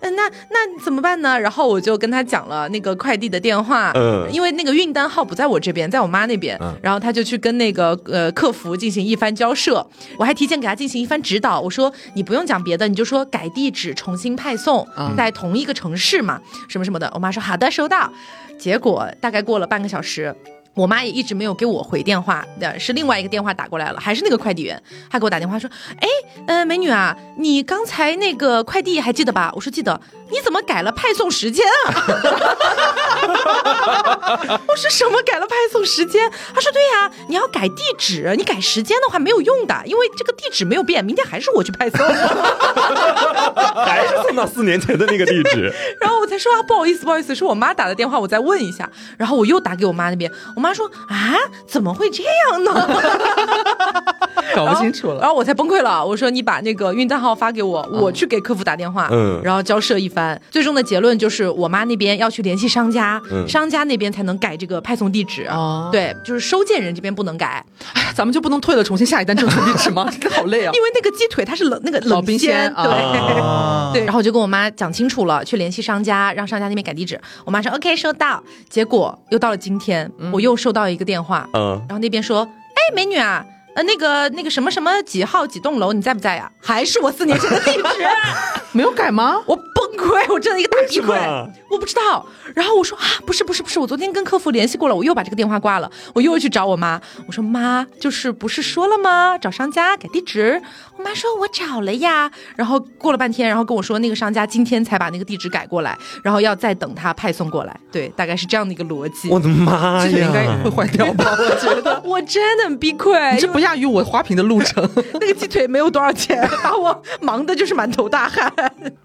嗯，那那怎么办呢？然后我就跟他讲了那个快递的电话，嗯因为那个运单号不在我这边，在我妈那边，嗯然后他就去跟那个呃客服进行一番交涉，我还提前给他进行一番指导，我说你不用讲别的，你就说改地址重新派送，嗯在同一个城市嘛，什么什么的。我妈说好的，收到。结果大概过了半个小时。我妈也一直没有给我回电话，呃是另外一个电话打过来了，还是那个快递员，他给我打电话说，哎，呃，美女啊，你刚才那个快递还记得吧？我说记得，你怎么改了派送时间啊？<laughs> 我说什么改了派送时间？他说对呀、你要改地址，你改时间的话没有用的，因为这个地址没有变，明天还是我去派送。<laughs> 还是送到四年前的那个地址。<laughs> 然后我才说啊，不好意思，不好意思，是我妈打的电话，我再问一下。然后我又打给我妈那边，我妈说啊，怎么会这样呢？搞不清楚了。然后我才崩溃了，我说你把那个运单号发给我，我去给客服打电话，嗯然后交涉一番，最终的结论就是我妈那边要去联系商家，嗯商家那边才能改这个派送地址。哦对，就是收件人这边不能改，哎呀，咱们就不能退了，重新下一单正确地址吗？这 <laughs> 个好累啊！<laughs> 因为那个鸡腿它是冷那个冷冰冷鲜，对。啊对，然后我就跟我妈讲清楚了，去联系商家，让商家那边改地址。我妈说 OK 收到，结果又到了今天，我又收到一个电话，嗯，然后那边说，哎，美女啊。呃，那个那个什么什么几号几栋楼，你在不在呀？还是我四年前的地址，<laughs> 没有改吗？我崩溃，我真的一个大崩溃，我不知道。然后我说啊，不是不是不是，我昨天跟客服联系过了，我又把这个电话挂了，我又去找我妈，我说妈，就是不是说了吗？找商家改地址。我妈说我找了呀，然后过了半天，然后跟我说那个商家今天才把那个地址改过来，然后要再等他派送过来。对，大概是这样的一个逻辑。我的妈这个应该也！会坏掉吧？我觉得。<laughs> 我真的很崩溃，这不亚于我花瓶的路程。<laughs> 那个鸡腿没有多少钱，把我忙的就是满头大汗。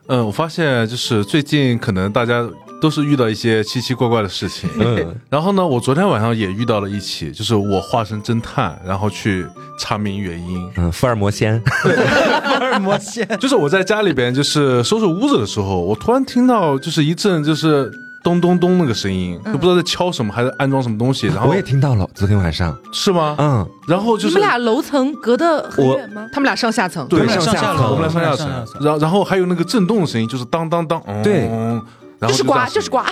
嗯，<laughs> 我发现就是最近可能大家都是遇到一些奇奇怪怪的事情。嗯，然后呢，我昨天晚上也遇到了一起，就是我化身侦探，然后去查明原因。嗯，福尔摩仙，福尔摩仙。<laughs> 就是我在家里边就是收拾屋子的时候，我突然听到就是一阵就是咚咚咚那个声音，都不知道在敲什么，还是安装什么东西。然后我也听到了，昨天晚上，是吗？嗯，然后就是你们俩楼层隔得很远吗？他们俩上下层，对上下层我们俩上下层，然后然后还有那个震动的声音，就是当当当，嗯对然后就是刮，就是刮。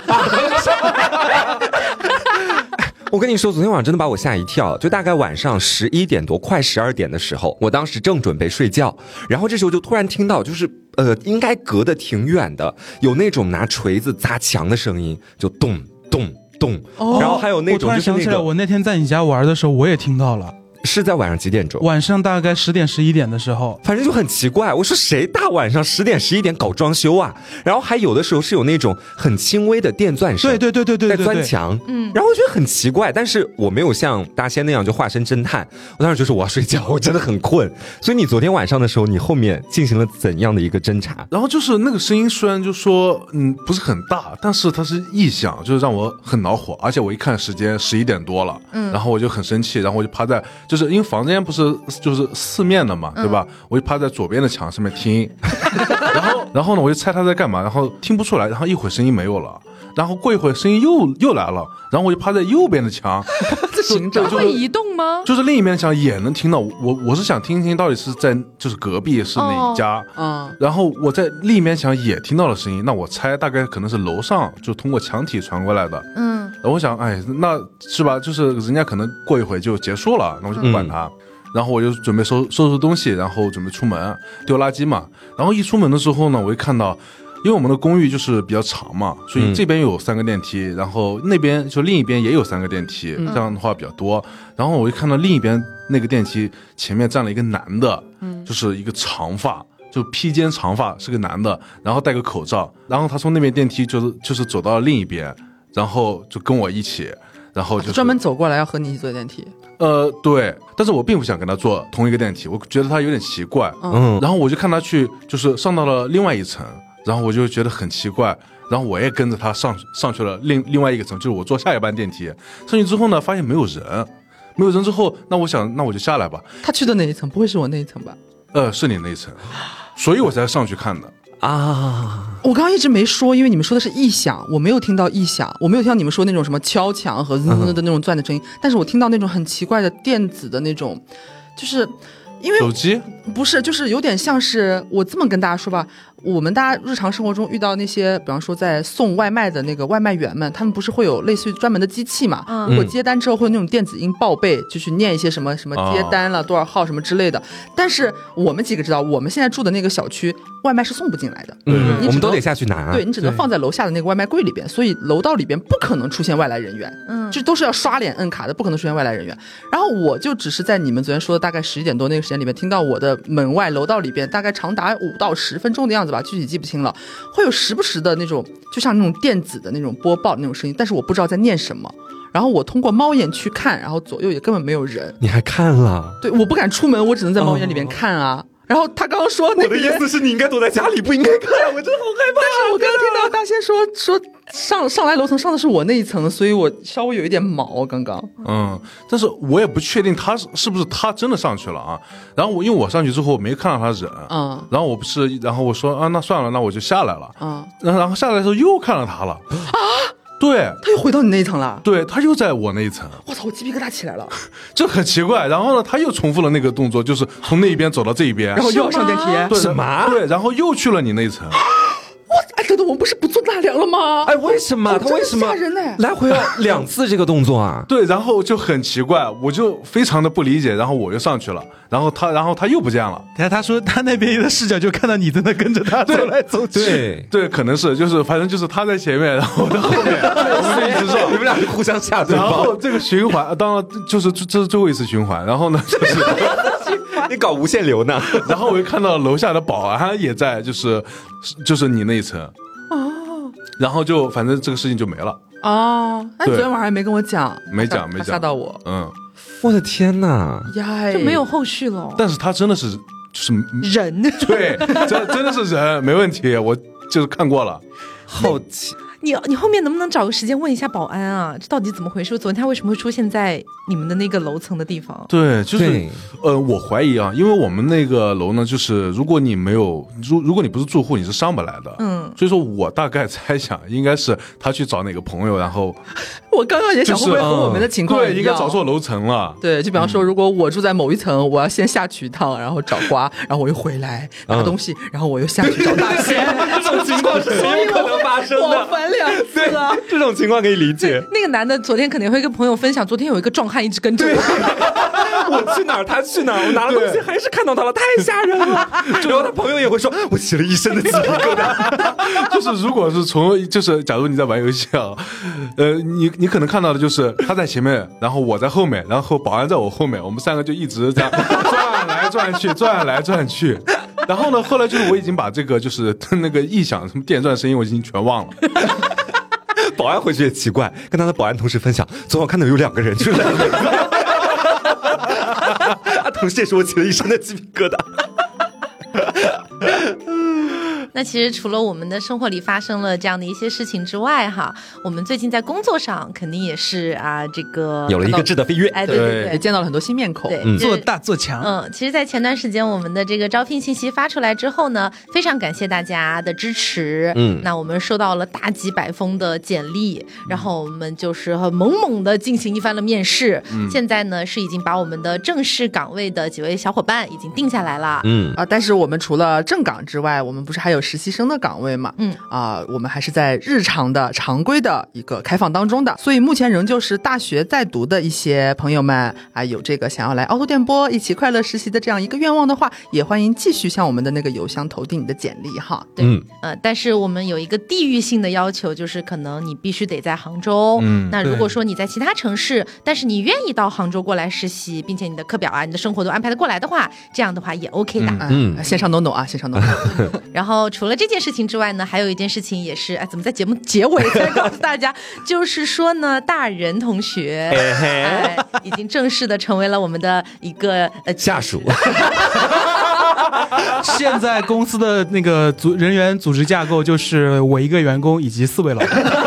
刮。我跟你说，昨天晚上真的把我吓一跳。就大概晚上十一点多，快十二点的时候，我当时正准备睡觉，然后这时候就突然听到，就是呃，应该隔得挺远的，有那种拿锤子砸墙的声音，就咚咚咚，然后还有那哦我突然想起来，种就是那个我那天在你家玩的时候，我也听到了，是在晚上几点钟？晚上大概十点十一点的时候，反正就很奇怪，我说谁大晚上十点十一点搞装修啊？然后还有的时候是有那种很轻微的电钻声，对对对对对在钻墙，嗯，然后我觉得很奇怪，但是我没有像大仙那样就化身侦探，我当时就是我要睡觉，<laughs> 我真的很困，所以你昨天晚上的时候，你后面进行了怎样的一个侦查？然后就是那个声音，虽然就说嗯不是很大，但是它是异响，就是让我很恼火。而且我一看时间十一点多了，嗯，然后我就很生气，然后我就趴在，就是因为房间不是就是四面的嘛，对吧？我就趴在左边的墙上面听，<laughs> 然后然后呢，我就猜他在干嘛，然后听不出来，然后一会儿声音没有了。然后过一会儿声音又又来了，然后我就趴在右边的墙，<laughs> 这行长它会移动吗？就是另一面墙也能听到。我我是想听听到底是在就是隔壁是哪一家，嗯，然后我在另一面墙也听到了声音，那我猜大概可能是楼上就通过墙体传过来的。嗯，然后我想，哎，那是吧？就是人家可能过一会就结束了，那我就不管他。然后我就准备收收拾东西，然后准备出门丢垃圾嘛。然后一出门的时候呢，我就看到，因为我们的公寓就是比较长嘛，所以这边有三个电梯，然后那边就另一边也有三个电梯，这样的话比较多。然后我就看到另一边那个电梯前面站了一个男的，就是一个长发。就披肩长发，是个男的，然后戴个口罩，然后他从那边电梯就是就是走到了另一边，然后就跟我一起，然后就是专门走过来要和你一起坐电梯。呃对，但是我并不想跟他坐同一个电梯，我觉得他有点奇怪，嗯，然后我就看他去，就是上到了另外一层，然后我就觉得很奇怪，然后我也跟着他上上去了另另外一个层，就是我坐下一班电梯。上去之后呢，发现没有人，没有人之后，那我想那我就下来吧。他去的那一层不会是我那一层吧？呃，是你那一层，所以我才上去看的。啊，我刚刚一直没说，因为你们说的是异响，我没有听到异响，我没有听到你们说那种什么敲墙和滋滋的那种钻的声音，但是我听到那种很奇怪的电子的那种，就是因为手机不是，就是有点像是我这么跟大家说吧，我们大家日常生活中遇到那些，比方说在送外卖的那个外卖员们，他们不是会有类似于专门的机器嘛？嗯如果接单之后会有那种电子音报备，就去念一些什么什么接单了、多少号什么之类的。但是我们几个知道，我们现在住的那个小区外卖是送不进来的。嗯，你我们都得下去拿。对你只能放在楼下的那个外卖柜里边，所以楼道里边不可能出现外来人员，嗯这都是要刷脸摁卡的，不可能出现外来人员。然后我就只是在你们昨天说的大概十一点多那个时间里面，听到我的门外楼道里边大概长达五到十分钟的样子吧，具体记不清了，会有时不时的那种，就像那种电子的那种播报的那种声音，但是我不知道在念什么。然后我通过猫眼去看，然后左右也根本没有人，你还看了？对，我不敢出门，我只能在猫眼里面看啊。然后他刚刚说那我的意思是你应该躲在家里，不应该看。<laughs> 我真的好害怕。但是我刚刚听到大仙说说上上来楼层上的是我那一层，所以我稍微有一点毛。刚刚嗯，但是我也不确定他是是不是他真的上去了啊。然后我因为我上去之后没看到他人，嗯然后我不是，然后我说啊，那算了，那我就下来了。嗯，然后然后下来的时候又看到他了啊，对他又回到你那一层了。对，他又在我那一层，我操，我鸡皮疙瘩起来了。<laughs> 就很奇怪。然后呢，他又重复了那个动作，就是从那一边走到这一边，然后又要上电梯。对什么对，然后又去了你那一层。<laughs> 哎，等等，我们不是不做大梁了吗？哎，为什么哦他为什么吓人呢来回要两次这个动作啊？对，然后就很奇怪，我就非常的不理解，然后我又上去了，然后他，然后他又不见了。等下他说他那边的视角就看到你在那跟着他走来走去，对，对，可能是就是反正就是他在前面，然后我在后面，我们就一直绕你。们俩就互相吓对方然后。这个循环，当然就是这是最后一次循环。然后呢，<laughs> 就是，你搞无限流呢？<laughs> 然后我又看到楼下的保安也在，就是就是你那一层。哦然后就反正这个事情就没了，哦，那你昨天晚上也没跟我讲，没讲没讲吓到我嗯，我的天哪！呀，就没有后续了。但是他真的是就是人，对，真真的是人，没问题，我就是看过了。好奇，你你后面能不能找个时间问一下保安啊？这到底怎么回事？昨天他为什么会出现在你们的那个楼层的地方？对，就是呃，我怀疑啊，因为我们那个楼呢，就是如果你没有，如如果你不是住户，你是上不来的。嗯，所以说我大概猜想，应该是他去找哪个朋友，然后 <laughs> 我刚刚也想，就是会不会和我们的情况对，一样应该找错楼层了。对，就比方说，如果我住在某一层，我要先下去一趟，然后找瓜，<laughs> 然后我又回来拿东西，然后我又下去找大仙，<laughs> 这种情况是很有可能发生我的。烦两次了。这种情况可以理解。那个男的昨天肯定会跟朋友分享，昨天有一个壮汉一直跟着我。我去哪儿，他去哪儿，我拿了东西还是看到他了，太吓人了。然后他朋友也会说，我起了一身的鸡皮疙瘩。就是如果是从就是假如你在玩游戏啊，呃，你你可能看到的就是他在前面，然后我在后面，然后保安在我后面，我们三个就一直这样转来转去，转来转去。<laughs> 然后呢，后来就是我已经把这个就是那个异响什么电钻声音我已经全忘了。<laughs> 保安回去也奇怪，跟他的保安同事分享，昨晚看到有两个人就是来回。<laughs> 他同事也说我起了一身的鸡皮疙瘩。那其实除了我们的生活里发生了这样的一些事情之外，哈，我们最近在工作上肯定也是啊，这个有了一个质的飞跃。哎，对对对也。见到了很多新面孔，对，嗯做大做强。嗯，其实，在前段时间我们的这个招聘信息发出来之后呢，非常感谢大家的支持。嗯那我们收到了大几百封的简历，然后我们就是很猛猛的进行一番了面试。嗯现在呢，是已经把我们的正式岗位的几位小伙伴已经定下来了。嗯，啊，但是我们除了正岗之外，我们不是还有实习生的岗位嘛？嗯啊，我们还是在日常的常规的一个开放当中的，所以目前仍旧是大学在读的一些朋友们啊，有这个想要来凹凸电波一起快乐实习的这样一个愿望的话，也欢迎继续向我们的那个邮箱投递你的简历哈。对，嗯呃，但是我们有一个地域性的要求，就是可能你必须得在杭州。嗯那如果说你在其他城市，但是你愿意到杭州过来实习，并且你的课表啊、你的生活都安排的过来的话，这样的话也 OK 的。嗯，嗯线上 no no 啊，线上 no no。然后除了这件事情之外呢，还有一件事情也是，哎，怎么在节目结尾再告诉大家？<laughs> 就是说呢，大人同学，哎已经正式的成为了我们的一个呃下属，<laughs> 现在公司的那个组人员组织架构就是我一个员工以及四位老板，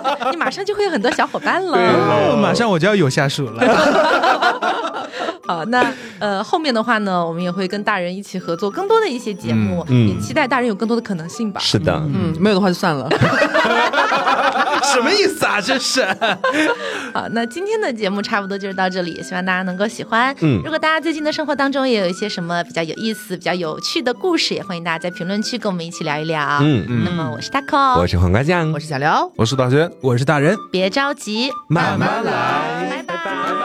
<laughs> 你马上就会有很多小伙伴了。哦马上我就要有下属了。<laughs> 好，那呃后面的话呢，我们也会跟大人一起合作更多的一些节目，嗯嗯也期待大人有更多的可能性吧。是的，嗯，没有的话就算了。<laughs> <laughs> 什么意思啊？这是 <laughs> 好，那今天的节目差不多就是到这里，也希望大家能够喜欢。嗯如果大家最近的生活当中也有一些什么比较有意思、比较有趣的故事，也欢迎大家在评论区跟我们一起聊一聊。嗯嗯，那么我是 taco，我是黄瓜酱，我是小刘。我是大轩。我是大人。别着急，慢慢来，拜拜。